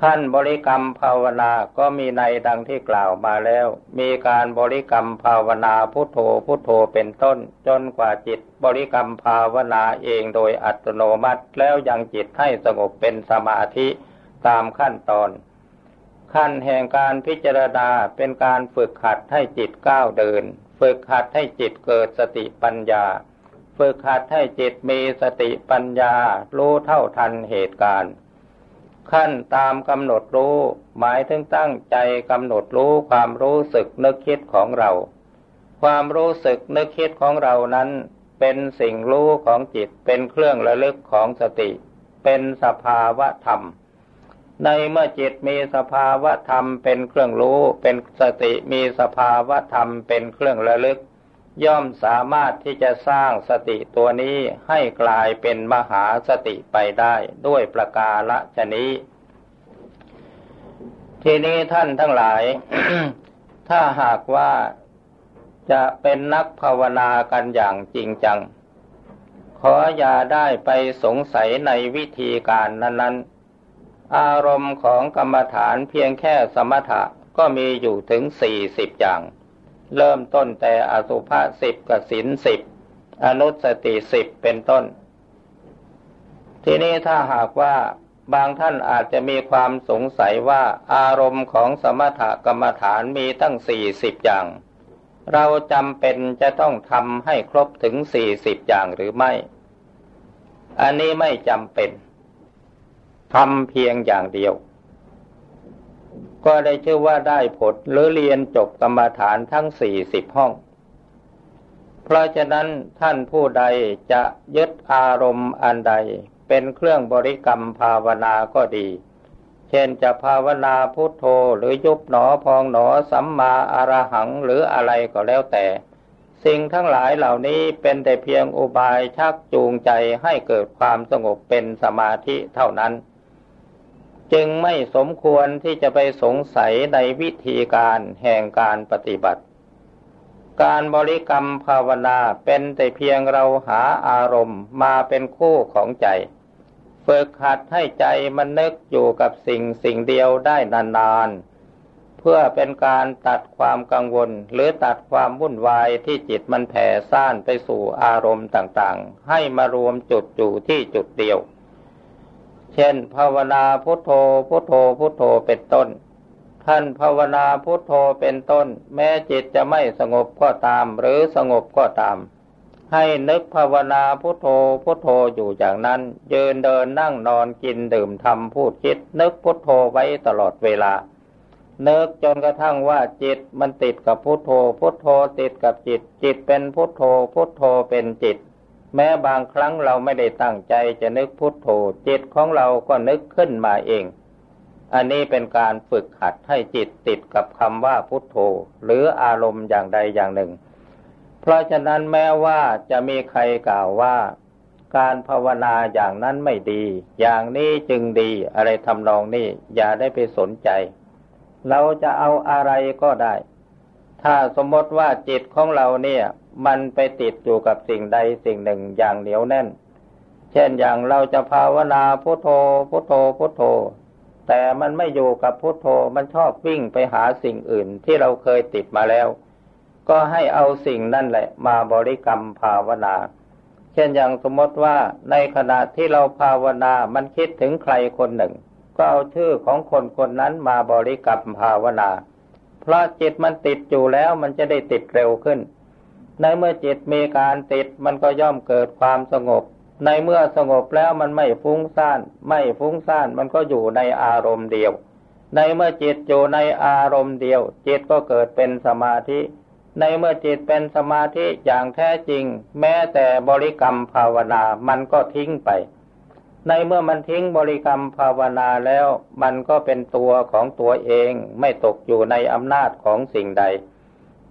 ขั้นบริกรรมภาวนาก็มีในดังที่กล่าวมาแล้ว มีการบริกรรมภาวนาพุทโธพุทโธเป็นต้น จนกว่าจิตบริกรรมภาวนาเองโดยอัตโนมัติแล้วยังจิตให้สงบเป็นสมาธิตามขั้นตอน ขั้นแห่งการพิจารณาเป็นการฝึกหัดให้จิตก้าวเดิน ฝึกหัดให้จิตเกิดสติปัญญา ฝึกหัดให้จิตมีสติปัญญารู้เท่าทันเหตุการณ์ ขั้นตามกำหนดรู้ หมายถึงตั้งใจกำหนดรู้ความรู้สึกนึกคิดของเรา ความรู้สึกนึกคิดของเรานั้นเป็นสิ่งรู้ของจิตเป็นเครื่องระลึกของสติ เป็นสภาวะธรรม ในเมื่อจิตมีสภาวะธรรมเป็นเครื่องรู้ เป็นสติมีสภาวะธรรมเป็นเครื่องระลึก ย่อมสามารถที่จะสร้างสติตัวนี้ให้กลายเป็นมหาสติไปได้ด้วยประกาละชนี้ ทีนี้ท่านทั้งหลาย ถ้าหากว่าจะเป็นนักภาวนากันอย่างจริงจัง ขออย่าได้ไปสงสัยในวิธีการนั้น ๆ อารมณ์ของกรรมฐานเพียงแค่สมถะก็มีอยู่ถึงสี่สิบอย่าง เริ่มต้นแต่อสุภะสิบกับสินสิบอนุสติสิบเป็นต้น ทีนี้ถ้าหากว่าบางท่านอาจจะมีความสงสัยว่าอารมณ์ของสมถกรรมฐานมีตั้งสี่สิบอย่าง เราจำเป็นจะต้องทำให้ครบถึงสี่สิบอย่างหรือไม่ อันนี้ไม่จำเป็นทำเพียงอย่างเดียว ก็ได้ชื่อว่าได้ผลหรือเรียนจบกรรมฐานทั้งสี่สิบห้อง เพราะฉะนั้นท่านผู้ใดจะยึดอารมณ์อันใด เป็นเครื่องบริกรรมภาวนาก็ดี เช่นจะภาวนาพุทโธหรือยุบหนอพองหนอสัมมาอารหังหรืออะไรก็แล้วแต่ สิ่งทั้งหลายเหล่านี้เป็นแต่เพียงอุบายชักจูงใจให้เกิดความสงบเป็นสมาธิเท่านั้น จึงไม่สมควรที่จะไปสงสัยในวิธีการแห่งการปฏิบัติ การบริกรรมภาวนาเป็นแต่เพียงเราหาอารมณ์มาเป็นคู่ของใจฝึกหัดให้ใจมันนึกอยู่กับสิ่งสิ่งเดียวได้นานๆ เพื่อเป็นการตัดความกังวลหรือตัดความวุ่นวายที่จิตมันแผ่ซ่านไปสู่อารมณ์ต่างๆ ให้มารวมจุดอยู่ที่จุดเดียว เช่น ภาวนาพุทโธพุทโธพุทโธเป็นต้น ท่านภาวนาพุทโธเป็นต้น แม้จิตจะไม่สงบก็ตาม หรือสงบก็ตาม ให้นึกภาวนาพุทโธพุทโธอยู่อย่างนั้น ยืนเดินนั่งนอนกินดื่มทำพูดคิด นึกพุทโธไว้ตลอดเวลานึกจนกระทั่งว่าจิตมันติดกับพุทโธ พุทโธติดกับจิต จิตเป็นพุทโธ พุทโธเป็นจิต แม้บางครั้งเราไม่ได้ตั้งใจจะนึกพุทโธจิตของเราก็นึกขึ้นมาเอง อันนี้เป็นการฝึกหัดให้จิตติดกับคำว่าพุทโธ หรืออารมณ์อย่างใดอย่างหนึ่ง เพราะฉะนั้นแม้ว่าจะมีใครกล่าวว่า การภาวนาอย่างนั้นไม่ดี อย่างนี้จึงดีอะไรทำนองนี้อย่าได้ไปสนใจ เราจะเอาอะไรก็ได้ ถ้าสมมติว่าจิตของเราเนี่ย มันไปติดอยู่กับสิ่งใดสิ่งหนึ่งอย่างเหนียวแน่น เช่นอย่างเราจะภาวนาพุทโธพุทโธพุทโธ แต่มันไม่อยู่กับพุทโธมันชอบวิ่งไปหาสิ่งอื่นที่เราเคยติดมาแล้ว ก็ให้เอาสิ่งนั่นแหละ มาบริกรรมภาวนา เช่นอย่างสมมติว่าในขณะที่เราภาวนามันคิดถึงใครคนหนึ่ง ก็เอาชื่อของคนคนนั้นมาบริกรรมภาวนา เพราะจิตมันติดอยู่แล้วมันจะได้ติดเร็วขึ้น ในเมื่อจิตมีการติดมันก็ย่อมเกิดความสงบ ในเมื่อสงบแล้วมันไม่ฟุ้งซ่าน ไม่ฟุ้งซ่านมันก็อยู่ในอารมณ์เดียว ในเมื่อจิตอยู่ในอารมณ์เดียว จิตก็เกิดเป็นสมาธิ ในเมื่อจิตเป็นสมาธิอย่างแท้จริง แม้แต่บริกรรมภาวนามันก็ทิ้งไป ในเมื่อมันทิ้งบริกรรมภาวนาแล้ว มันก็เป็นตัวของตัวเอง ไม่ตกอยู่ในอำนาจของสิ่งใด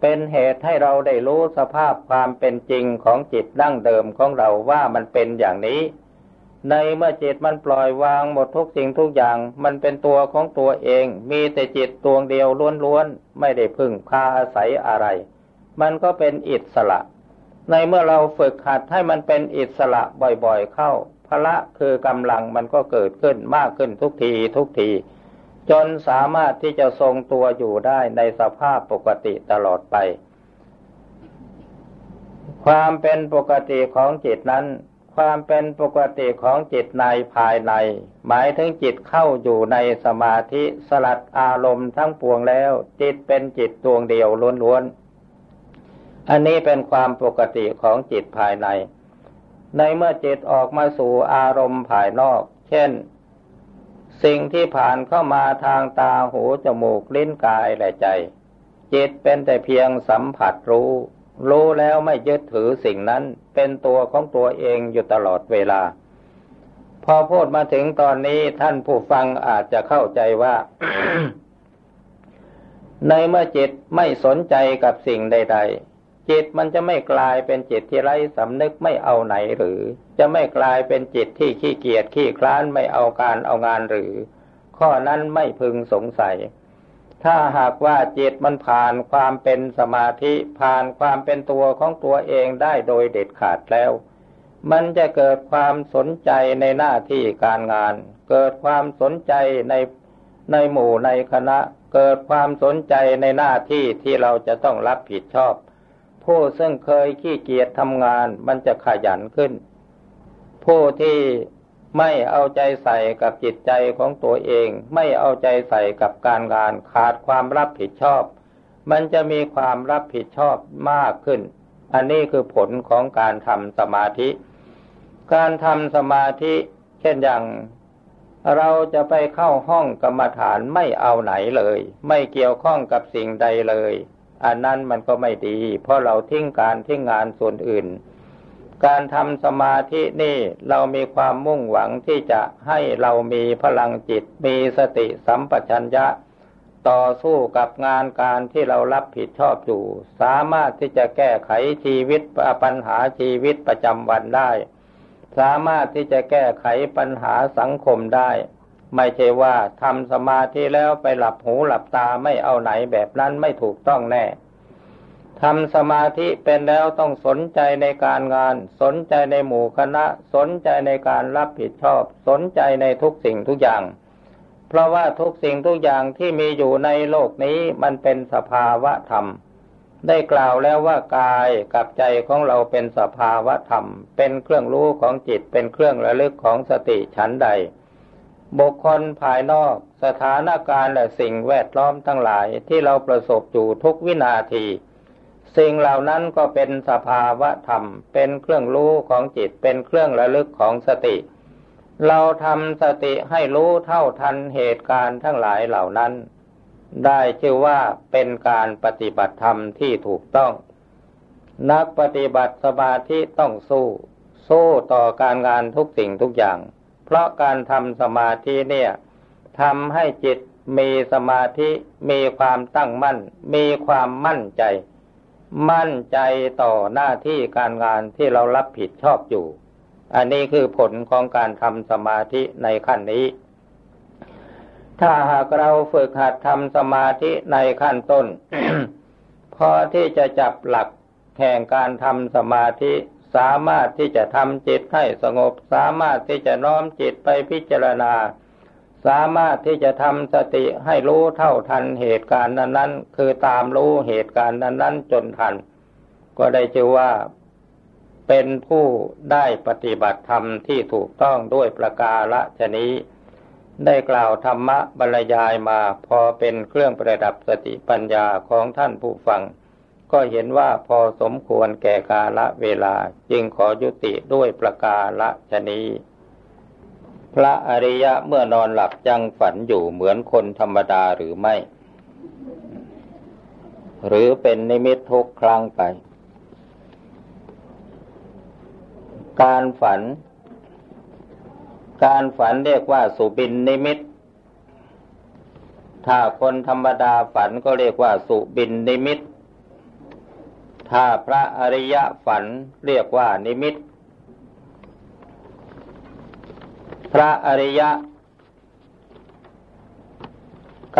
เป็นเหตุให้เราได้รู้สภาพความเป็นจริงของจิตดั้งเดิมของเราว่ามันเป็นอย่างนี้ ในเมื่อจิตมันปล่อยวางหมดทุกสิ่งทุกอย่าง มันเป็นตัวของตัวเอง มีแต่จิตตัวเดียวล้วนๆ ไม่ได้พึ่งพาอาศัยอะไร มันก็เป็นอิสระ ในเมื่อเราฝึกหัดให้มันเป็นอิสระบ่อยๆเข้าพละคือกำลังมันก็เกิดขึ้นมากขึ้นทุกทีทุกที จนสามารถที่จะทรงตัวอยู่ได้ในสภาพปกติตลอดไป ความเป็นปกติของจิตนั้น ความเป็นปกติของจิตในภายใน หมายถึงจิตเข้าอยู่ในสมาธิสลัดอารมณ์ทั้งปวงแล้ว จิตเป็นจิตดวงเดียวล้วนๆ อันนี้เป็นความปกติของจิตภายใน ในเมื่อจิตออกมาสู่อารมณ์ภายนอก เช่น สิ่งที่ผ่านเข้ามาทางตาหูจมูกลิ้นกายและใจ จิตเป็นแต่เพียงสัมผัสรู้ รู้แล้วไม่ยึดถือสิ่งนั้นเป็นตัวของตัวเองอยู่ตลอดเวลา พอพูดมาถึงตอนนี้ท่านผู้ฟังอาจจะเข้าใจว่า ในเมื่อจิตไม่สนใจกับสิ่งใด ๆ จิตมันจะไม่กลายเป็นจิตที่ไร้สำนึกไม่เอาไหนหรือ จะไม่กลายเป็นจิตที่ขี้เกียจขี้คลานไม่เอาการเอางานหรือ ข้อนั้นไม่พึงสงสัย ถ้าหากว่าจิตมันผ่านความเป็นสมาธิผ่านความเป็นตัวของตัวเองได้โดยเด็ดขาดแล้ว มันจะเกิดความสนใจในหน้าที่การงาน เกิดความสนใจในในหมู่ในคณะ เกิดความสนใจในหน้าที่ที่เราจะต้องรับผิดชอบ ผู้ซึ่งเคยขี้เกียจทำงานมันจะขยันขึ้น ผู้ที่ไม่เอาใจใส่กับจิตใจของตัวเอง ไม่เอาใจใส่กับการงานขาดความรับผิดชอบ มันจะมีความรับผิดชอบมากขึ้น อันนี้คือผลของการทำสมาธิ การทำสมาธิ เช่นอย่างเราจะไปเข้าห้องกรรมฐานไม่เอาไหนเลย ไม่เกี่ยวข้องกับสิ่งใดเลย อันนั้นมันก็ไม่ดี เพราะเราทิ้งการทิ้งงานส่วนอื่น การทำสมาธินี่เรามีความมุ่งหวังที่จะให้เรามีพลังจิต มีสติสัมปชัญญะ ต่อสู้กับงานการที่เรารับผิดชอบอยู่ สามารถที่จะแก้ไขชีวิตปัญหาชีวิตประจำวันได้ สามารถที่จะแก้ไขปัญหาสังคมได้ ไม่ใช่ว่าทำสมาธิแล้วไปหลับหูหลับตาไม่เอาไหนแบบนั้นไม่ถูกต้องแน่ทำสมาธิเป็นแล้วต้องสนใจในการงาน สนใจในหมู่คณะ สนใจในการรับผิดชอบ สนใจในทุกสิ่งทุกอย่าง เพราะว่าทุกสิ่งทุกอย่างที่มีอยู่ในโลกนี้มันเป็นสภาวะธรรม ได้กล่าวแล้วว่ากายกับใจของเราเป็นสภาวะธรรม เป็นเครื่องรู้ของจิตเป็นเครื่องระลึกของสติฉันใด บุคคลภายนอกสถานการณ์และสิ่งแวดล้อมทั้งหลายที่เราประสบอยู่ทุกวินาที สิ่งเหล่านั้นก็เป็นสภาวะธรรม เป็นเครื่องรู้ของจิตเป็นเครื่องระลึกของสติ เราทำสติให้รู้เท่าทันเหตุการณ์ทั้งหลายเหล่านั้น ได้ชื่อว่าเป็นการปฏิบัติธรรมที่ถูกต้อง นักปฏิบัติสมาธิต้องสู้ สู้ต่อการงานทุกสิ่งทุกอย่าง เพราะการทำสมาธิเนี่ยทำให้จิตมีสมาธิมีความตั้งมั่น มีความมั่นใจ มั่นใจต่อหน้าที่การงานที่เรารับผิดชอบอยู่ อันนี้คือผลของการทำสมาธิในขั้นนี้ ถ้าหากเราฝึกหัดทำสมาธิในขั้นต้น พอที่จะจับหลักแห่งการทำสมาธิ สามารถที่จะทำจิตให้สงบ สามารถที่จะน้อมจิตไปพิจารณา สามารถที่จะทำสติให้รู้เท่าทันเหตุการณ์นั้นๆ คือตามรู้เหตุการณ์นั้นๆ จนทัน ก็ได้ชื่อว่าเป็นผู้ได้ปฏิบัติธรรมที่ถูกต้องด้วยประกาละชนี้ ได้กล่าวธรรมะบรรยายมาพอเป็นเครื่องประดับสติปัญญาของท่านผู้ฟัง ก็เห็นว่าพอสมควรแก่กาละเวลาจึงขอยุติด้วยประกาละชนีพระอริยะเมื่อนอนหลับยังฝันอยู่เหมือนคนธรรมดาหรือไม่ หรือเป็นนิมิตทุกครั้งไป การฝัน การฝันเรียกว่าสุบินนิมิต ถ้าคนธรรมดาฝันก็เรียกว่าสุบินนิมิต ถ้าพระอริยะฝันเรียกว่านิมิต พระอริยะ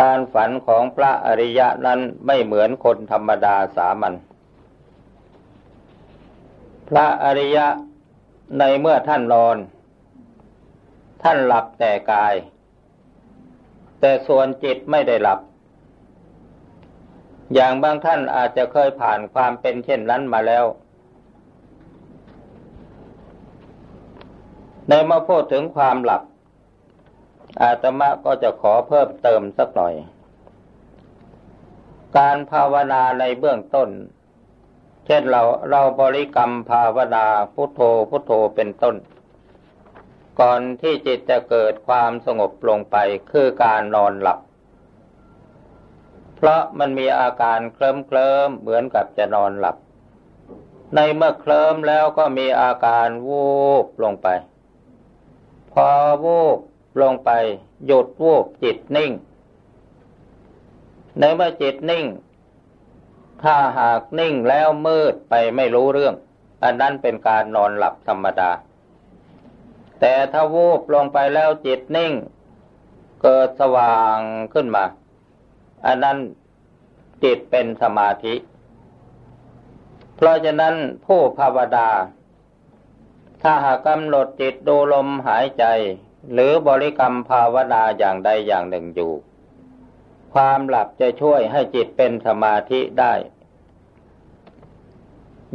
การฝันของพระอริยะนั้นไม่เหมือนคนธรรมดาสามัญ พระอริยะในเมื่อท่านนอน ท่านหลับแต่กาย แต่ส่วนจิตไม่ได้หลับ อย่างบางท่านอาจจะเคยผ่านความเป็นเช่นนั้นมาแล้ว ในเมื่อพูดถึงความหลับ อาตมาก็จะขอเพิ่มเติมสักหน่อย การภาวนาในเบื้องต้น เช่นเราเราบริกรรมภาวนาพุทโธพุทโธเป็นต้น ก่อนที่จิตจะเกิดความสงบลงไปคือการนอนหลับ เพราะมันมีอาการเคลิ้มเคลิมเหมือนกับจะนอนหลับ ในเมื่อเคลิ้มแล้วก็มีอาการวูบลงไป พอวูบลงไป หยุดวูบจิตนิ่ง ในเมื่อจิตนิ่ง ถ้าหากนิ่งแล้วมืดไปไม่รู้เรื่อง อันนั้นเป็นการนอนหลับธรรมดา แต่ถ้าวูบลงไปแล้วจิตนิ่ง เกิดสว่างขึ้นมา อันนั้นจิตเป็นสมาธิ เพราะฉะนั้นผู้ภาวดาถ้าหากกำหนดจิตดูลมหายใจ หรือบริกรรมภาวนาอย่างใดอย่างหนึ่งอยู่ ความหลับจะช่วยให้จิตเป็นสมาธิได้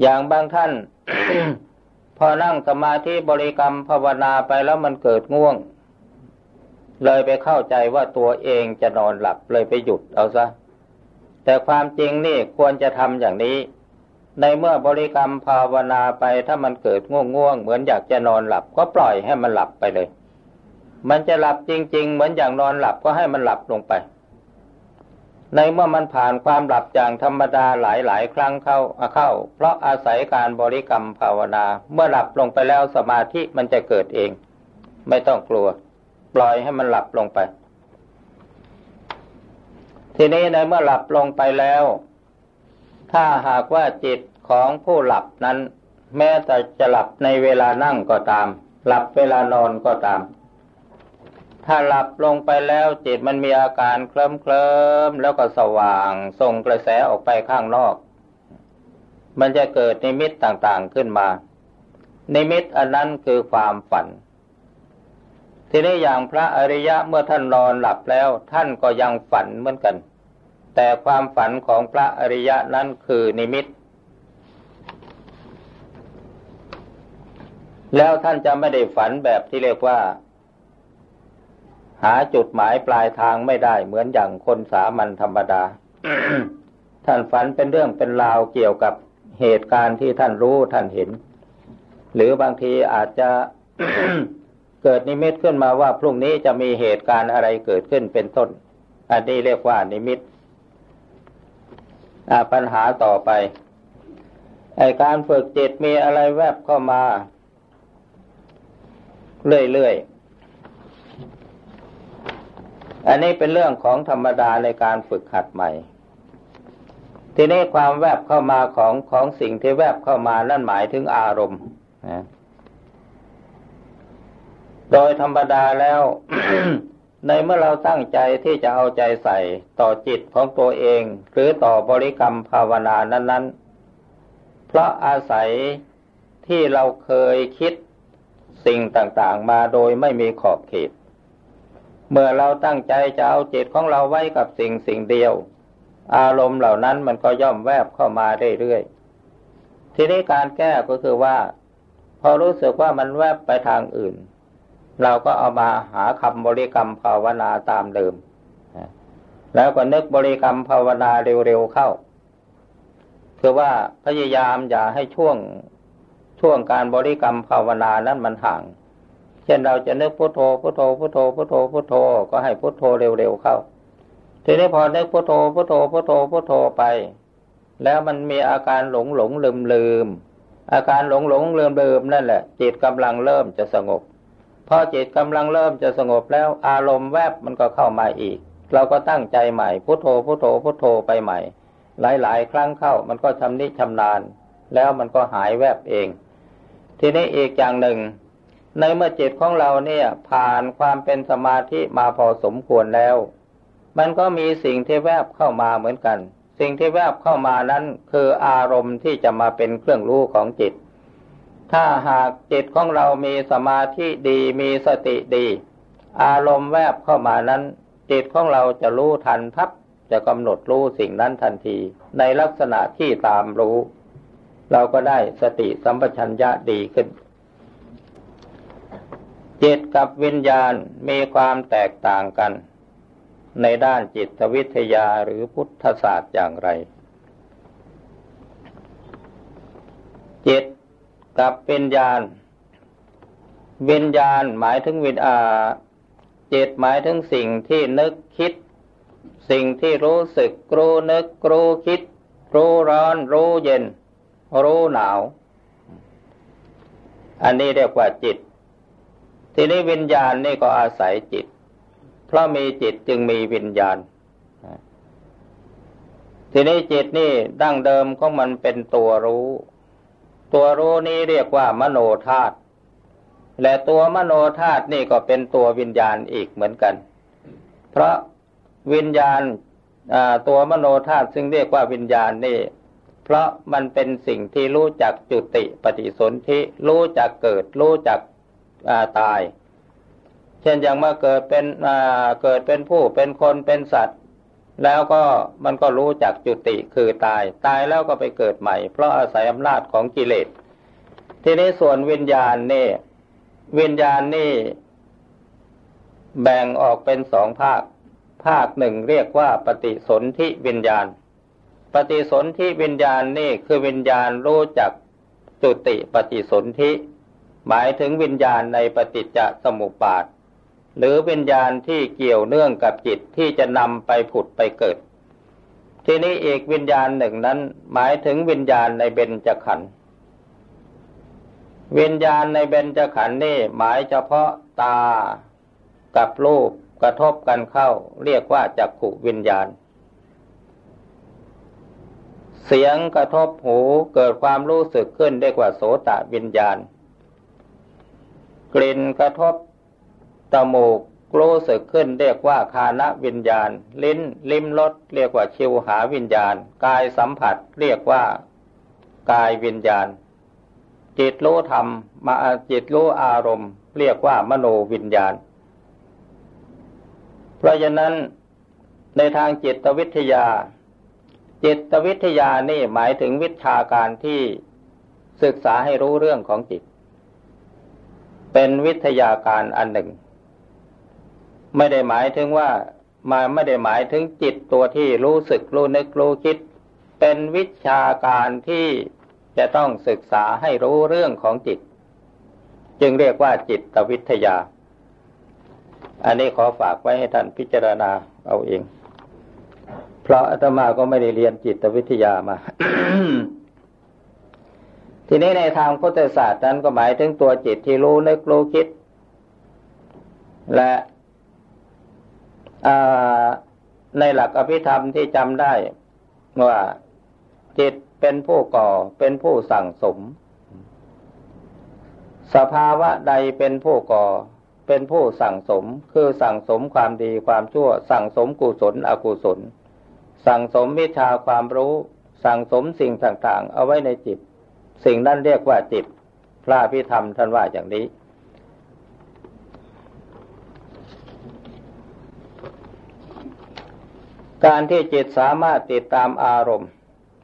อย่างบางท่าน พอนั่งสมาธิบริกรรมภาวนาไปแล้วมันเกิดง่วง เลยไปเข้าใจว่าตัวเองจะนอนหลับเลยไปหยุดเอาซะ แต่ความจริงนี่ควรจะทำอย่างนี้ ในเมื่อบริกรรมภาวนาไปถ้ามันเกิดง่วงง่วงเหมือนอยากจะนอนหลับก็ปล่อยให้มันหลับไปเลย มันจะหลับจริง ๆ เหมือนอย่างนอนหลับก็ให้มันหลับลงไป ในเมื่อมันผ่านความหลับอย่างธรรมดาหลายๆครั้งเข้าเข้า เพราะอาศัยการบริกรรมภาวนา เมื่อหลับลงไปแล้วสมาธิมันจะเกิดเอง ไม่ต้องกลัว ปล่อยให้มันหลับลงไป ทีนี้ในเมื่อหลับลงไปแล้ว ถ้าหากว่าจิตของผู้หลับนั้น แม้แต่จะหลับในเวลานั่งก็ตาม หลับเวลานอนก็ตาม ถ้าหลับลงไปแล้วจิตมันมีอาการเคลิ้มเคลิมแล้วก็สว่างส่งกระแสออกไปข้างนอก มันจะเกิดนิมิตต่างๆขึ้นมา นิมิตอันนั้นคือความฝัน ทีนี้อย่างพระอริยะเมื่อท่านนอนหลับแล้ว ท่านก็ยังฝันเหมือนกัน แต่ความฝันของพระอริยะนั้นคือนิมิต แล้วท่านจะไม่ได้ฝันแบบที่เรียกว่า หาจุดหมายปลายทางไม่ได้เหมือนอย่างคนสามัญธรรมดา ท่านฝันเป็นเรื่องเป็นราวเกี่ยวกับเหตุการณ์ที่ท่านรู้ท่านเห็น หรือบางทีอาจจะ เกิดนิมิตขึ้นมาว่าพรุ่งนี้จะมีเหตุการณ์อะไรเกิดขึ้นเป็นต้น อันนี้เรียกว่านิมิตปัญหาต่อไปไอการฝึกจิตมีอะไรแวบเข้ามา เรื่อยๆ อันนี้เป็นเรื่องของธรรมดาในการฝึกหัดใหม่ ทีนี้ความแวบเข้ามาของของสิ่งที่แวบเข้ามานั่นหมายถึงอารมณ์นะ โดยธรรมดาแล้ว ในเมื่อเราตั้งใจที่จะเอาใจใส่ต่อจิตของตัวเอง หรือต่อบริกรรมภาวนานั้น ๆ เพราะอาศัยที่เราเคยคิดสิ่งต่างๆ มาโดยไม่มีขอบเขต เมื่อเราตั้งใจจะเอาจิตของเราไว้กับสิ่งสิ่งเดียว อารมณ์เหล่านั้นมันก็ย่อมแวบเข้ามาเรื่อยๆ ทีนี้การแก้ก็คือว่า พอรู้สึกว่ามันแวบไปทางอื่น เราก็เอามาหาคำบริกรรมภาวนาตามเดิม แล้วก็นึกบริกรรมภาวนาเร็วๆเข้า คือว่าพยายามอย่าให้ช่วงช่วงการบริกรรมภาวนานั้นมันห่าง เช่นเราจะนึกพุโทโธพุโทโธพุโทโธพุโทโธพุโทโธก็ให้พุโทโธเร็วๆเข้า ทีนี้พอนึกพุโทโธพุโทโธพุโทโธพุโทโธไป แล้วมันมีอาการหลงหลงลืมลืมอาการหลงหลงลืมลืมนั่นแหละจิตกำลังเริ่มจะสงบ พอจิตกำลังเริ่มจะสงบแล้วอารมณ์แวบมันก็เข้ามาอีก เราก็ตั้งใจใหม่พุโทโธพุโทโธพุโทโธไปใหม่ หลาย ๆ ครั้งเข้ามันก็ชำนิชำนาญ แล้วมันก็หายแวบเอง ทีนี้อีกอย่างหนึ่ง ในเมื่อจิตของเราเนี่ยผ่านความเป็นสมาธิมาพอสมควรแล้ว มันก็มีสิ่งที่แวบเข้ามาเหมือนกัน สิ่งที่แวบเข้ามานั้นคืออารมณ์ที่จะมาเป็นเครื่องรู้ของจิต ถ้าหากจิตของเรามีสมาธิดีมีสติดี อารมณ์แวบเข้ามานั้น จิตของเราจะรู้ทันพับจะกำหนดรู้สิ่งนั้นทันที ในลักษณะที่ตามรู้ เราก็ได้สติสัมปชัญญะดีขึ้น จิตกับวิญญาณมีความแตกต่างกัน ในด้านจิตวิทยาหรือพุทธศาสตร์อย่างไร จิต กับวิญญาณ วิญญาณหมายถึงวิญอาจิตหมายถึงสิ่งที่นึกคิด สิ่งที่รู้สึกรู้นึกรู้คิด รู้ร้อนรู้เย็น รู้หนาว อันนี้เรียกว่าจิต ทีนี้วิญญาณนี่ก็อาศัยจิต เพราะมีจิตจึงมีวิญญาณทีนี้จิตนี่ดั้งเดิมของมันเป็นตัวรู้ ตัวรู้นี้เรียกว่ามโนธาตุและตัวมโนธาตุนี่ก็เป็นตัววิญญาณอีกเหมือนกัน เพราะวิญญาณตัวมโนธาตุซึ่งเรียกว่าวิญญาณนี่ เพราะมันเป็นสิ่งที่รู้จักจุติปฏิสนธิรู้จักเกิด รู้จักตาย เช่นอย่างเมื่อเกิดเป็นเกิดเป็นผู้เป็นคนเป็นสัตว์ แล้วก็มันก็รู้จักจุติคือตาย ตายแล้วก็ไปเกิดใหม่ เพราะอาศัยอำนาจของกิเลส ทีนี้ส่วนวิญญาณนี่ วิญญาณนี่ แบ่งออกเป็นสองภาค ภาคหนึ่งเรียกว่าปฏิสนธิวิญญาณ ปฏิสนธิวิญญาณนี่คือวิญญาณรู้จักจุติปฏิสนธิ หมายถึงวิญญาณในปฏิจจสมุปบาท หรือวิญญาณที่เกี่ยวเนื่องกับจิตที่จะนำไปผุดไปเกิด ทีนี้อีกวิญญาณหนึ่งนั้น หมายถึงวิญญาณในเบญจขันธ์วิญญาณในเบญจขันธ์นี่หมายเฉพาะตากับรูปกระทบกันเข้า เรียกว่าจักขุวิญญาณ เสียงกระทบหูเกิดความรู้สึกขึ้นเรียกว่าโสตวิญญาณ กลิ่นกระทบ ตมูกรู้สึกขึ้นเรียกว่าคานวิญญาณ ลิ้นลิ้มรสเรียกว่าชิวหาวิญญาณ กายสัมผัสเรียกว่ากายวิญญาณ จิตรู้ธรรมมาจิตรู้อารมณ์ เรียกว่ามโนวิญญาณ เพราะฉะนั้นในทางจิตวิทยา จิตวิทยานี่หมายถึงวิชาการที่ศึกษาให้รู้เรื่องของจิต เป็นวิทยาการอันหนึ่ง ไม่ได้หมายถึงว่ามาไม่ได้หมายถึงจิตตัวที่รู้สึกรู้นึกรู้คิด เป็นวิชาการที่จะต้องศึกษาให้รู้เรื่องของจิต จึงเรียกว่าจิตวิทยา อันนี้ขอฝากไว้ให้ท่านพิจารณาเอาเอง เพราะอาตมาก็ไม่ได้เรียนจิตวิทยามา ทีนี้ในทางพุทธศาสตร์นั้นก็หมายถึงตัวจิตที่รู้นึกรู้คิด และ ในหลักอภิธรรมที่จำได้ว่าจิตเป็นผู้ก่อเป็นผู้สั่งสม สภาวะใดเป็นผู้ก่อ เป็นผู้สั่งสม คือสั่งสมความดีความชั่ว สั่งสมกุศลอกุศล สั่งสมวิชาความรู้ สั่งสมสิ่งต่างๆ เอาไว้ในจิต สิ่งนั้นเรียกว่าจิต พระพิธรรมท่านว่าอย่างนี้ การที่จิตสามารถติดตามอารมณ์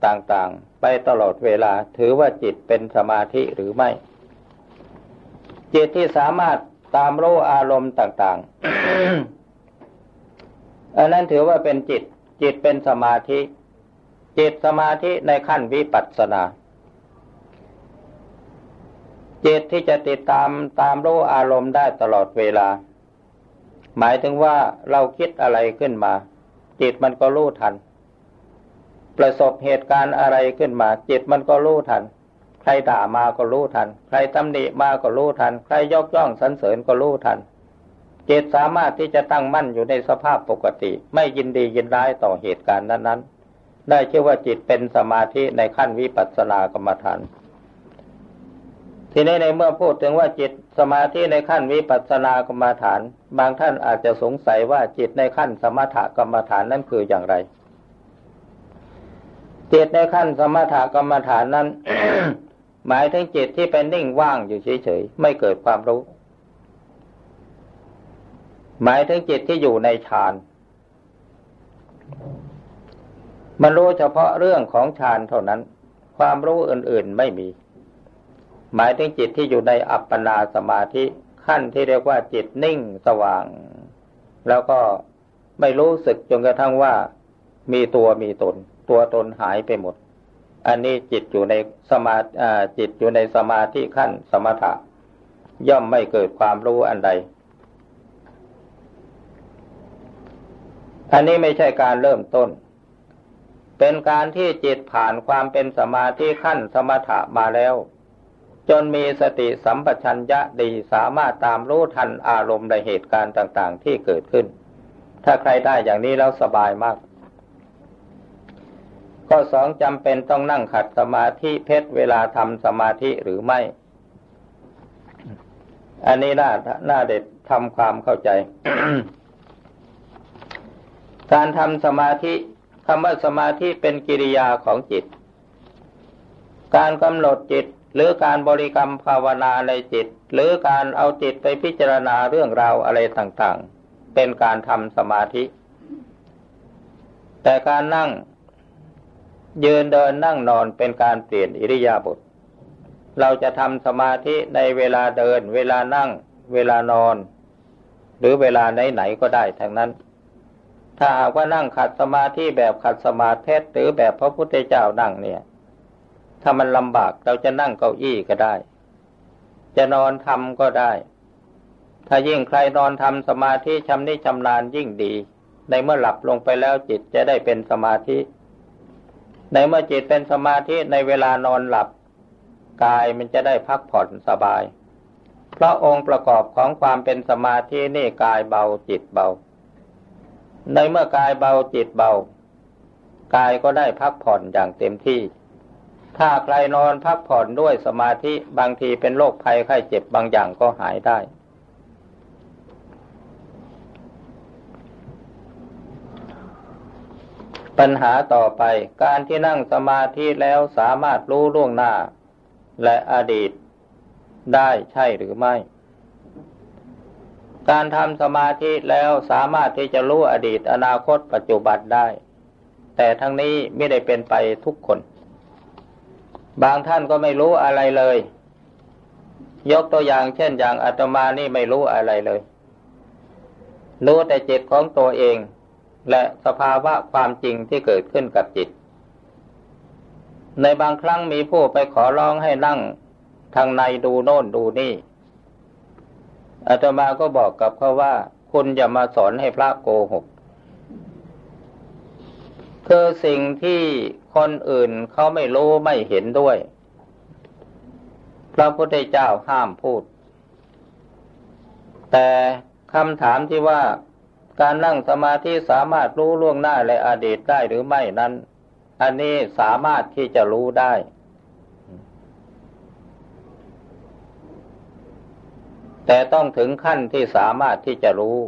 ต่างๆ ไปตลอดเวลาถือว่าจิตเป็นสมาธิหรือไม่ จิตที่สามารถตามรู้อารมณ์ต่างๆ อันนั้นถือว่าเป็นจิต จิตเป็นสมาธิ จิตสมาธิในขั้นวิปัสสนา จิตที่จะติดตามตามรู้อารมณ์ได้ตลอดเวลา หมายถึงว่าเราคิดอะไรขึ้นมา จิตมันก็รู้ทัน ประสบเหตุการณ์อะไรขึ้นมา จิตมันก็รู้ทัน ใครด่ามาก็รู้ทัน ใครตำหนิมาก็รู้ทัน ใครยกย่องสรรเสริญก็รู้ทัน จิตสามารถที่จะตั้งมั่นอยู่ในสภาพปกติ ไม่ยินดียินร้ายต่อเหตุการณ์นั้นๆ ได้ชื่อว่าจิตเป็นสมาธิในขั้นวิปัสสนากรรมฐานทีนี้ในเมื่อพูดถึงว่าจิตสมาธิในขั้นวิปัสสนากรรมฐาน บางท่านอาจจะสงสัยว่าจิตในขั้นสมถกรรมฐานนั้นคืออย่างไร จิตในขั้นสมถกรรมฐานนั้น หมายถึงจิตที่เป็นนิ่งว่างอยู่เฉยๆไม่เกิดความรู้ หมายถึงจิตที่อยู่ในฌานมันรู้เฉพาะเรื่องของฌานเท่านั้น ความรู้อื่นๆไม่มี หมายถึงจิตที่อยู่ในอัปปนาสมาธิ ขั้นที่เรียกว่าจิตนิ่งสว่าง แล้วก็ไม่รู้สึกจนกระทั่งว่า มีตัวมีตน ตัวตนหายไปหมด อันนี้จิตอยู่ในสมาจิตอยู่ในสมาธิขั้นสมถะ ย่อมไม่เกิดความรู้อันใด อันนี้ไม่ใช่การเริ่มต้น เป็นการที่จิตผ่านความเป็นสมาธิขั้นสมถะมาแล้ว จนมีสติสัมปชัญญะดีสามารถตามรู้ทันอารมณ์ในเหตุการณ์ต่างๆ ที่เกิดขึ้น ถ้าใครได้อย่างนี้แล้วสบายมาก ข้อสองจำเป็นต้องนั่งขัดสมาธิเพชรเวลาทำสมาธิหรือไม่ อันนี้น่าน่าเด็ดทำความเข้าใจ การทำสมาธิคำว่าสมาธิเป็นกิริยาของจิต การกำหนดจิต หรือการบริกรรมภาวนาในจิต หรือการเอาจิตไปพิจารณาเรื่องราวอะไรต่างๆ เป็นการทำสมาธิ แต่การนั่ง ยืนเดินนั่งนอนเป็นการเปลี่ยนอิริยาบถเราจะทำสมาธิในเวลาเดิน เวลานั่ง เวลานอน หรือเวลาไหนๆก็ได้ทั้งนั้น ถ้าหากว่านั่งขัดสมาธิแบบขัดสมาธิหรือแบบพระพุทธเจ้านั่งเนี่ย ถ้ามันลำบากเราจะนั่งเก้าอี้ก็ได้ จะนอนทำก็ได้ ถ้ายิ่งใครนอนทำสมาธิชำนิชำนาญยิ่งดี ในเมื่อหลับลงไปแล้วจิตจะได้เป็นสมาธิ ในเมื่อจิตเป็นสมาธิในเวลานอนหลับ กายมันจะได้พักผ่อนสบาย เพราะองค์ประกอบของความเป็นสมาธินี่กายเบาจิตเบา ในเมื่อกายเบาจิตเบากายก็ได้พักผ่อนอย่างเต็มที่ ถ้าใครนอนพักผ่อนด้วยสมาธิบางทีเป็นโรคภัยไข้เจ็บบางอย่างก็หายได้ ปัญหาต่อไปการที่นั่งสมาธิแล้วสามารถรู้ล่วงหน้า และอดีตได้ใช่หรือไม่ การทำสมาธิแล้วสามารถที่จะรู้อดีตอนาคตปัจจุบันได้ แต่ทั้งนี้ไม่ได้เป็นไปทุกคน บางท่านก็ไม่รู้อะไรเลย ยกตัวอย่างเช่นอย่างอาตมานี่ไม่รู้อะไรเลย รู้แต่จิตของตัวเอง และสภาวะความจริงที่เกิดขึ้นกับจิต ในบางครั้งมีผู้ไปขอร้องให้นั่งทางในดูโน่นดูนี่อาตมาก็บอกกับเขาว่า คุณอย่ามาสอนให้พระโกหกคือสิ่งที่ คนอื่นเขาไม่รู้ไม่เห็นด้วย พระพุทธเจ้าห้ามพูด แต่คำถามที่ว่าการนั่งสมาธิสามารถรู้ล่วงหน้าและอดีตได้หรือไม่นั้น อันนี้สามารถที่จะรู้ได้ แต่ต้องถึงขั้นที่สามารถที่จะรู้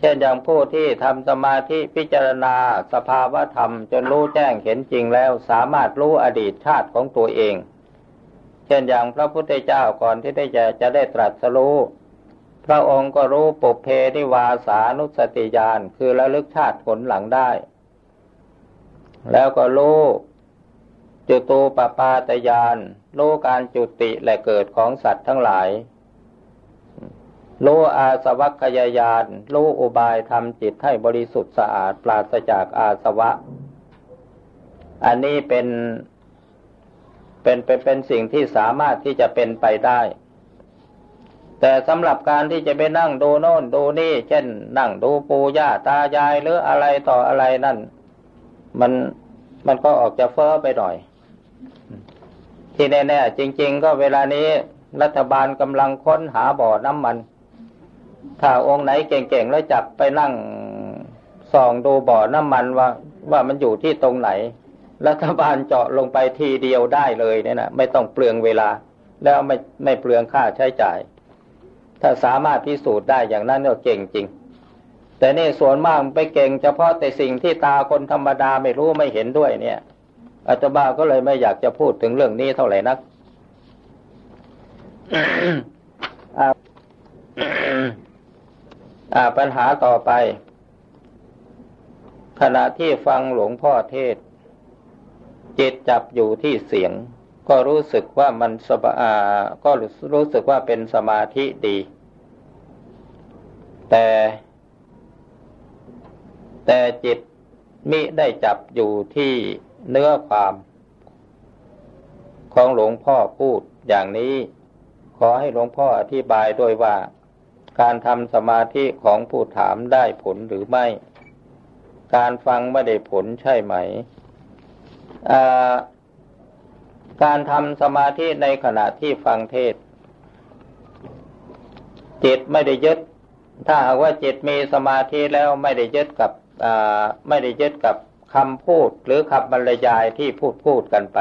เช่นอย่างผู้ที่ทำสมาธิพิจารณาสภาวะธรรมจนรู้แจ้งเห็นจริงแล้วสามารถรู้อดีตชาติของตัวเอง เช่นอย่างพระพุทธเจ้าก่อนที่ได้จะจะได้ตรัสรู้พระองค์ก็รู้ปุเพนิวาสานุสติญาณคือระลึกชาติผลหลังได้ แล้วก็รู้จุตูปปาตยานรู้การจุติและเกิดของสัตว์ทั้งหลาย รู้อาสวัคยายานรู้อุบายทำจิตให้บริสุทธิ์สะอาดปราศจากอาสวะ อันนี้เป็นเป็นเป็นเป็นสิ่งที่สามารถที่จะเป็นไปได้ แต่สำหรับการที่จะไปนั่งดูโน่นดูนี่ เช่น นั่งดูปูย่าตายายหรืออะไรต่ออะไรนั่น มันมันก็ออกจะเฟ้อไปหน่อย ที่แน่ๆจริง ๆ ก็เวลานี้รัฐบาลกำลังค้นหาบ่อน้ำมัน ถ้าองค์ไหนเก่งๆแล้วจับไปนั่งส่องดูบ่อน้ำมันว่าว่ามันอยู่ที่ตรงไหน รัฐบาลเจาะลงไปทีเดียวได้เลยเนี่ยนะไม่ต้องเปลืองเวลา แล้วไม่ไม่เปลืองค่าใช้จ่าย ถ้าสามารถพิสูจน์ได้อย่างนั้นก็เก่งจริง แต่นี่ส่วนมากไปเก่งเฉพาะแต่สิ่งที่ตาคนธรรมดาไม่รู้ไม่เห็นด้วยเนี่ยอาตมาก็เลยไม่อยากจะพูดถึงเรื่องนี้เท่าไหร่นัก ปัญหาต่อไป ขณะที่ฟังหลวงพ่อเทศ จิตจับอยู่ที่เสียง ก็รู้สึกว่ามันสบาก็รู้สึกว่าเป็นสมาธิดี แต่ แต่จิตมิได้จับอยู่ที่เนื้อความ ของหลวงพ่อพูดอย่างนี้ ขอให้หลวงพ่ออธิบายด้วยว่า การทำสมาธิของผู้ถามได้ผลหรือไม่ การฟังไม่ได้ผลใช่ไหม การทำสมาธิในขณะที่ฟังเทศ จิตไม่ได้ยึด ถ้าหากว่าจิตมีสมาธิแล้วไม่ได้ยึดกับไม่ได้ยึดกับคำพูดหรือคำบรรยายที่พูดพูดกันไป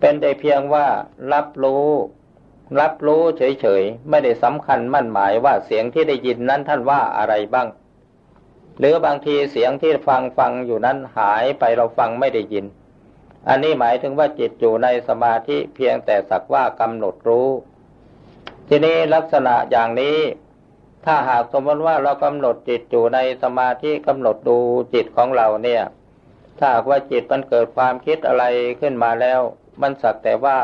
เป็นได้เพียงว่ารับรู้ รับรู้เฉยๆ ไม่ได้สำคัญมั่นหมายว่าเสียงที่ได้ยินนั้นท่านว่าอะไรบ้าง หรือบางทีเสียงที่ฟังฟังอยู่นั้นหายไปเราฟังไม่ได้ยิน อันนี้หมายถึงว่าจิตอยู่ในสมาธิเพียงแต่สักว่ากำหนดรู้ ทีนี้ลักษณะอย่างนี้ ถ้าหากสมมติว่าเรากำหนดจิตอยู่ในสมาธิกำหนดดูจิตของเราเนี่ย ถ้าหากว่าจิตมันเกิดความคิดอะไรขึ้นมาแล้ว มันสักแต่ว่า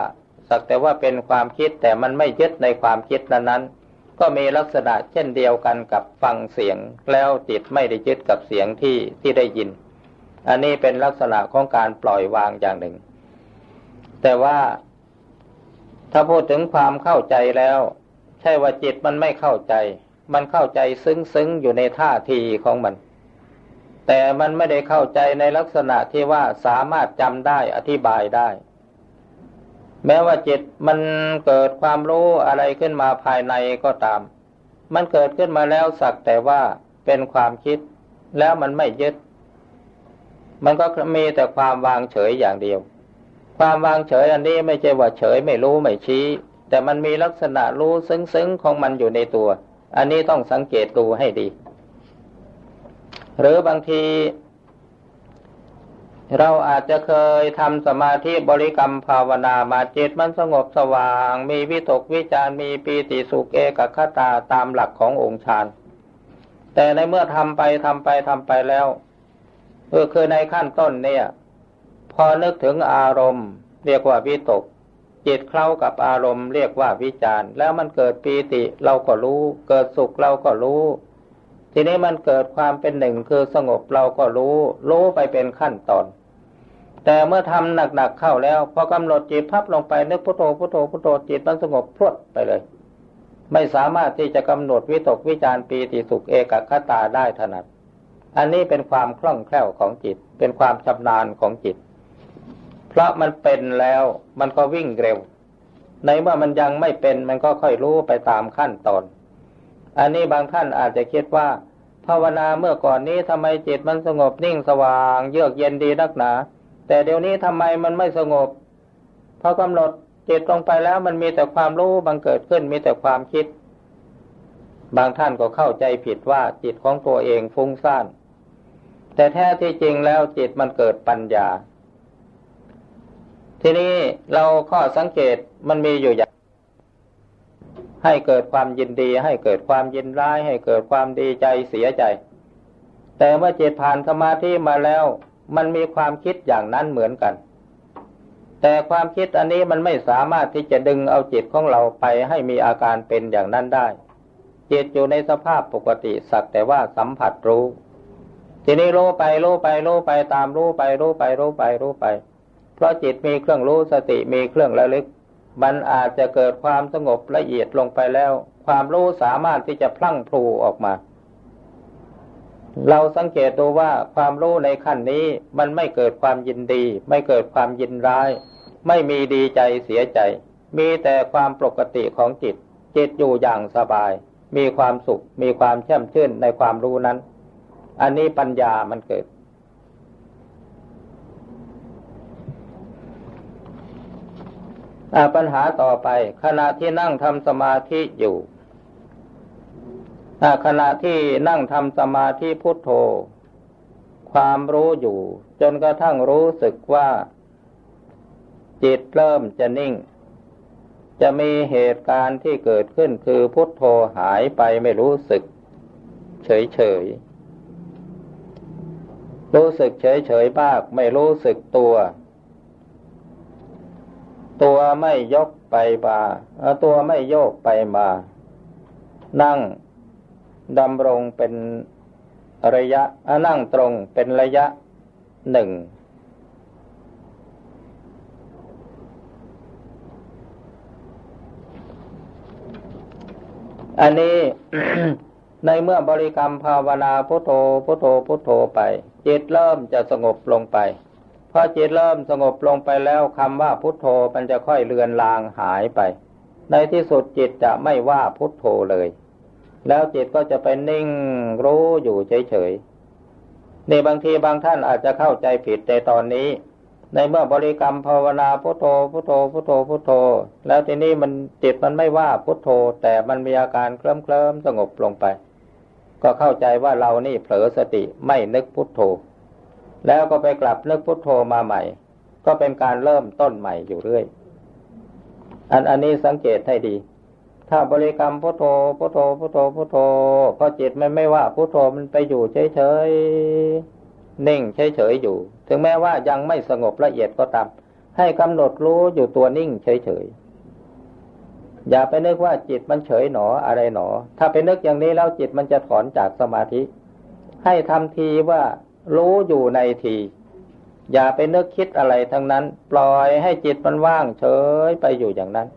สักแต่ว่าเป็นความคิดแต่มันไม่ยึดในความคิดนั้นนั้นก็มีลักษณะเช่นเดียวกันกับฟังเสียง แล้วจิตไม่ได้ยึดกับเสียงที่ที่ได้ยิน อันนี้เป็นลักษณะของการปล่อยวางอย่างหนึ่ง แต่ว่าถ้าพูดถึงความเข้าใจแล้ว ใช่ว่าจิตมันไม่เข้าใจ มันเข้าใจซึ้งๆอยู่ในท่าทีของมันแต่มันไม่ได้เข้าใจในลักษณะที่ว่าสามารถจำได้อธิบายได้ แม้ว่าจิตมันเกิดความรู้อะไรขึ้นมาภายในก็ตาม มันเกิดขึ้นมาแล้วสักแต่ว่าเป็นความคิด แล้วมันไม่ยึด มันก็มีแต่ความวางเฉยอย่างเดียว ความวางเฉยอันนี้ไม่ใช่ว่าเฉยไม่รู้ไม่ชี้ แต่มันมีลักษณะรู้ซึ้งๆของมันอยู่ในตัว อันนี้ต้องสังเกตดูให้ดี หรือบางที เราอาจจะเคยทำสมาธิบริกรรมภาวนามาจิตมันสงบสว่าง มีวิตกวิจารมีปีติสุขเอกคตาตามหลักขององค์ฌานแต่ในเมื่อทำไปทำไปทำไปแล้วเออคือในขั้นต้นเนี่ย พอนึกถึงอารมณ์ เรียกว่าวิตก จิตเข้ากับอารมณ์ เรียกว่าวิจารแล้วมันเกิดปีติเราก็รู้ เกิดสุขเราก็รู้ ทีนี้มันเกิดความเป็นหนึ่งคือสงบเราก็รู้ รู้ไปเป็นขั้นตอน แต่เมื่อทำหนักๆเข้าแล้ว พอกำหนดจิตพับลงไปนึกพุทโธพุทโธพุทโธจิตมันสงบพรวดไปเลย ไม่สามารถที่จะกำหนดวิตกวิจารปีติสุขเอกคตาได้ถนัด อันนี้เป็นความคล่องแคล่วของจิต เป็นความชำนาญของจิต เพราะมันเป็นแล้วมันก็วิ่งเร็ว ในเมื่อมันยังไม่เป็นมันก็ค่อยรู้ไปตามขั้นตอน อันนี้บางท่านอาจจะคิดว่า ภาวนาเมื่อก่อนนี้ทำไมจิตมันสงบนิ่งสว่าง เยือกเย็นดีนักหนา แต่เดี๋ยวนี้ทำไมมันไม่สงบพอกำหนดจิตลงไปแล้วมันมีแต่ความรู้บังเกิดขึ้นมีแต่ความคิด บางท่านก็เข้าใจผิดว่าจิตของตัวเองฟุ้งซ่านแต่แท้ที่จริงแล้วจิตมันเกิดปัญญา ทีนี้เราข้อสังเกตมันมีอยู่อย่าง ให้เกิดความยินดี ให้เกิดความยินร้าย ให้เกิดความดีใจเสียใจ แต่เมื่อจิตผ่านสมาธิมาแล้ว มันมีความคิดอย่างนั้นเหมือนกัน แต่ความคิดอันนี้มันไม่สามารถที่จะดึงเอาจิตของเราไปให้มีอาการเป็นอย่างนั้นได้ จิตอยู่ในสภาพปกติสักแต่ว่าสัมผัสรู้ ทีนี้รู้ไปรู้ไปรู้ไปตามรู้ไปรู้ไปรู้ไปรู้ไป เพราะจิตมีเครื่องรู้สติมีเครื่องระลึก มันอาจจะเกิดความสงบละเอียดลงไปแล้ว ความรู้สามารถที่จะพลั่งพลูออกมา เราสังเกตดูว่าความรู้ในขั้นนี้มันไม่เกิดความยินดี ไม่เกิดความยินร้าย ไม่มีดีใจเสียใจ มีแต่ความปกติของจิต จิตอยู่อย่างสบาย มีความสุข มีความแช่มชื่นในความรู้นั้น อันนี้ปัญญามันเกิด ปัญหาต่อไป ขณะที่นั่งทำสมาธิอยู่ขณะที่นั่งทำสมาธิพุทโธ ความรู้อยู่ จนกระทั่งรู้สึกว่า จิตเริ่มจะนิ่ง จะมีเหตุการณ์ที่เกิดขึ้นคือพุทโธหายไปไม่รู้สึก เฉยเฉยรู้สึกเฉยเฉยบ้างไม่รู้สึกตัว ตัวไม่ยกไปมาตัวไม่โยกไปมา นั่งดำรงเป็นระยะนั่งตรงเป็นระยะหนึ่ง อันนี้ในเมื่อบริกรรมภาวนาพุทโธพุทโธพุทโธไป จิตเริ่มจะสงบลงไป อจิตเริ่มสงบลงไปแล้วคำว่าพุทโธมันจะค่อยเลือนลางหายไป ในที่สุดจิตจะไม่ว่าพุทโธเลย แล้วจิตก็จะไปนิ่งรู้อยู่เฉยๆในบางทีบางท่านอาจจะเข้าใจผิดในตอนนี้ ในเมื่อบริกรรมภาวนาพุทโธพุทโธพุทโธพุทโธ แล้วทีนี้มันจิตมันไม่ว่าพุทโธ แต่มันมีอาการเคลิ้มเคลิมสงบลงไป ก็เข้าใจว่าเรานี่เผลอสติไม่นึกพุทโธ แล้วก็ไปกลับนึกพุทโธมาใหม่ ก็เป็นการเริ่มต้นใหม่อยู่เรื่อย อันอันนี้สังเกตให้ดี ถ้าบริกรรมพุทโธพุทโธพุทโธพุทโธพอจิตมันไม่ว่าพุทโธมันไปอยู่เฉยๆนิ่งเฉยๆอยู่ ถึงแม้ว่ายังไม่สงบละเอียดก็ตามให้กำหนดรู้อยู่ตัวนิ่งเฉยอย่าไปนึกว่าจิตมันเฉยหนออะไรหนอ ถ้าไปนึกอย่างนี้แล้วจิตมันจะถอนจากสมาธิ ให้ทำทีว่า รู้อยู่ในที อย่าไปนึกคิดอะไรทั้งนั้น ปล่อยให้จิตมันว่างเฉยไปอยู่อย่างนั้น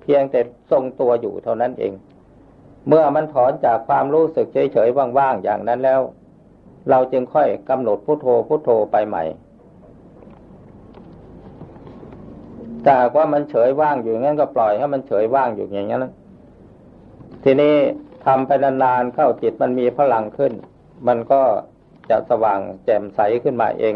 เพียงแต่ทรงตัวอยู่เท่านั้นเอง เมื่อมันถอนจากความรู้สึกเฉยๆว่างๆอย่างนั้นแล้ว เราจึงค่อยกำหนดพุโทโธพุโทโธไปใหม่ถ้าว่ามันเฉยว่างอยู่งั้นก็ปล่อยให้มันเฉยว่างอยู่อย่างนั้นทีนี้ทำไปนานๆเข้าจิตมันมีพลังขึ้น มันก็ จะสว่างแจ่มใสขึ้นมาเอง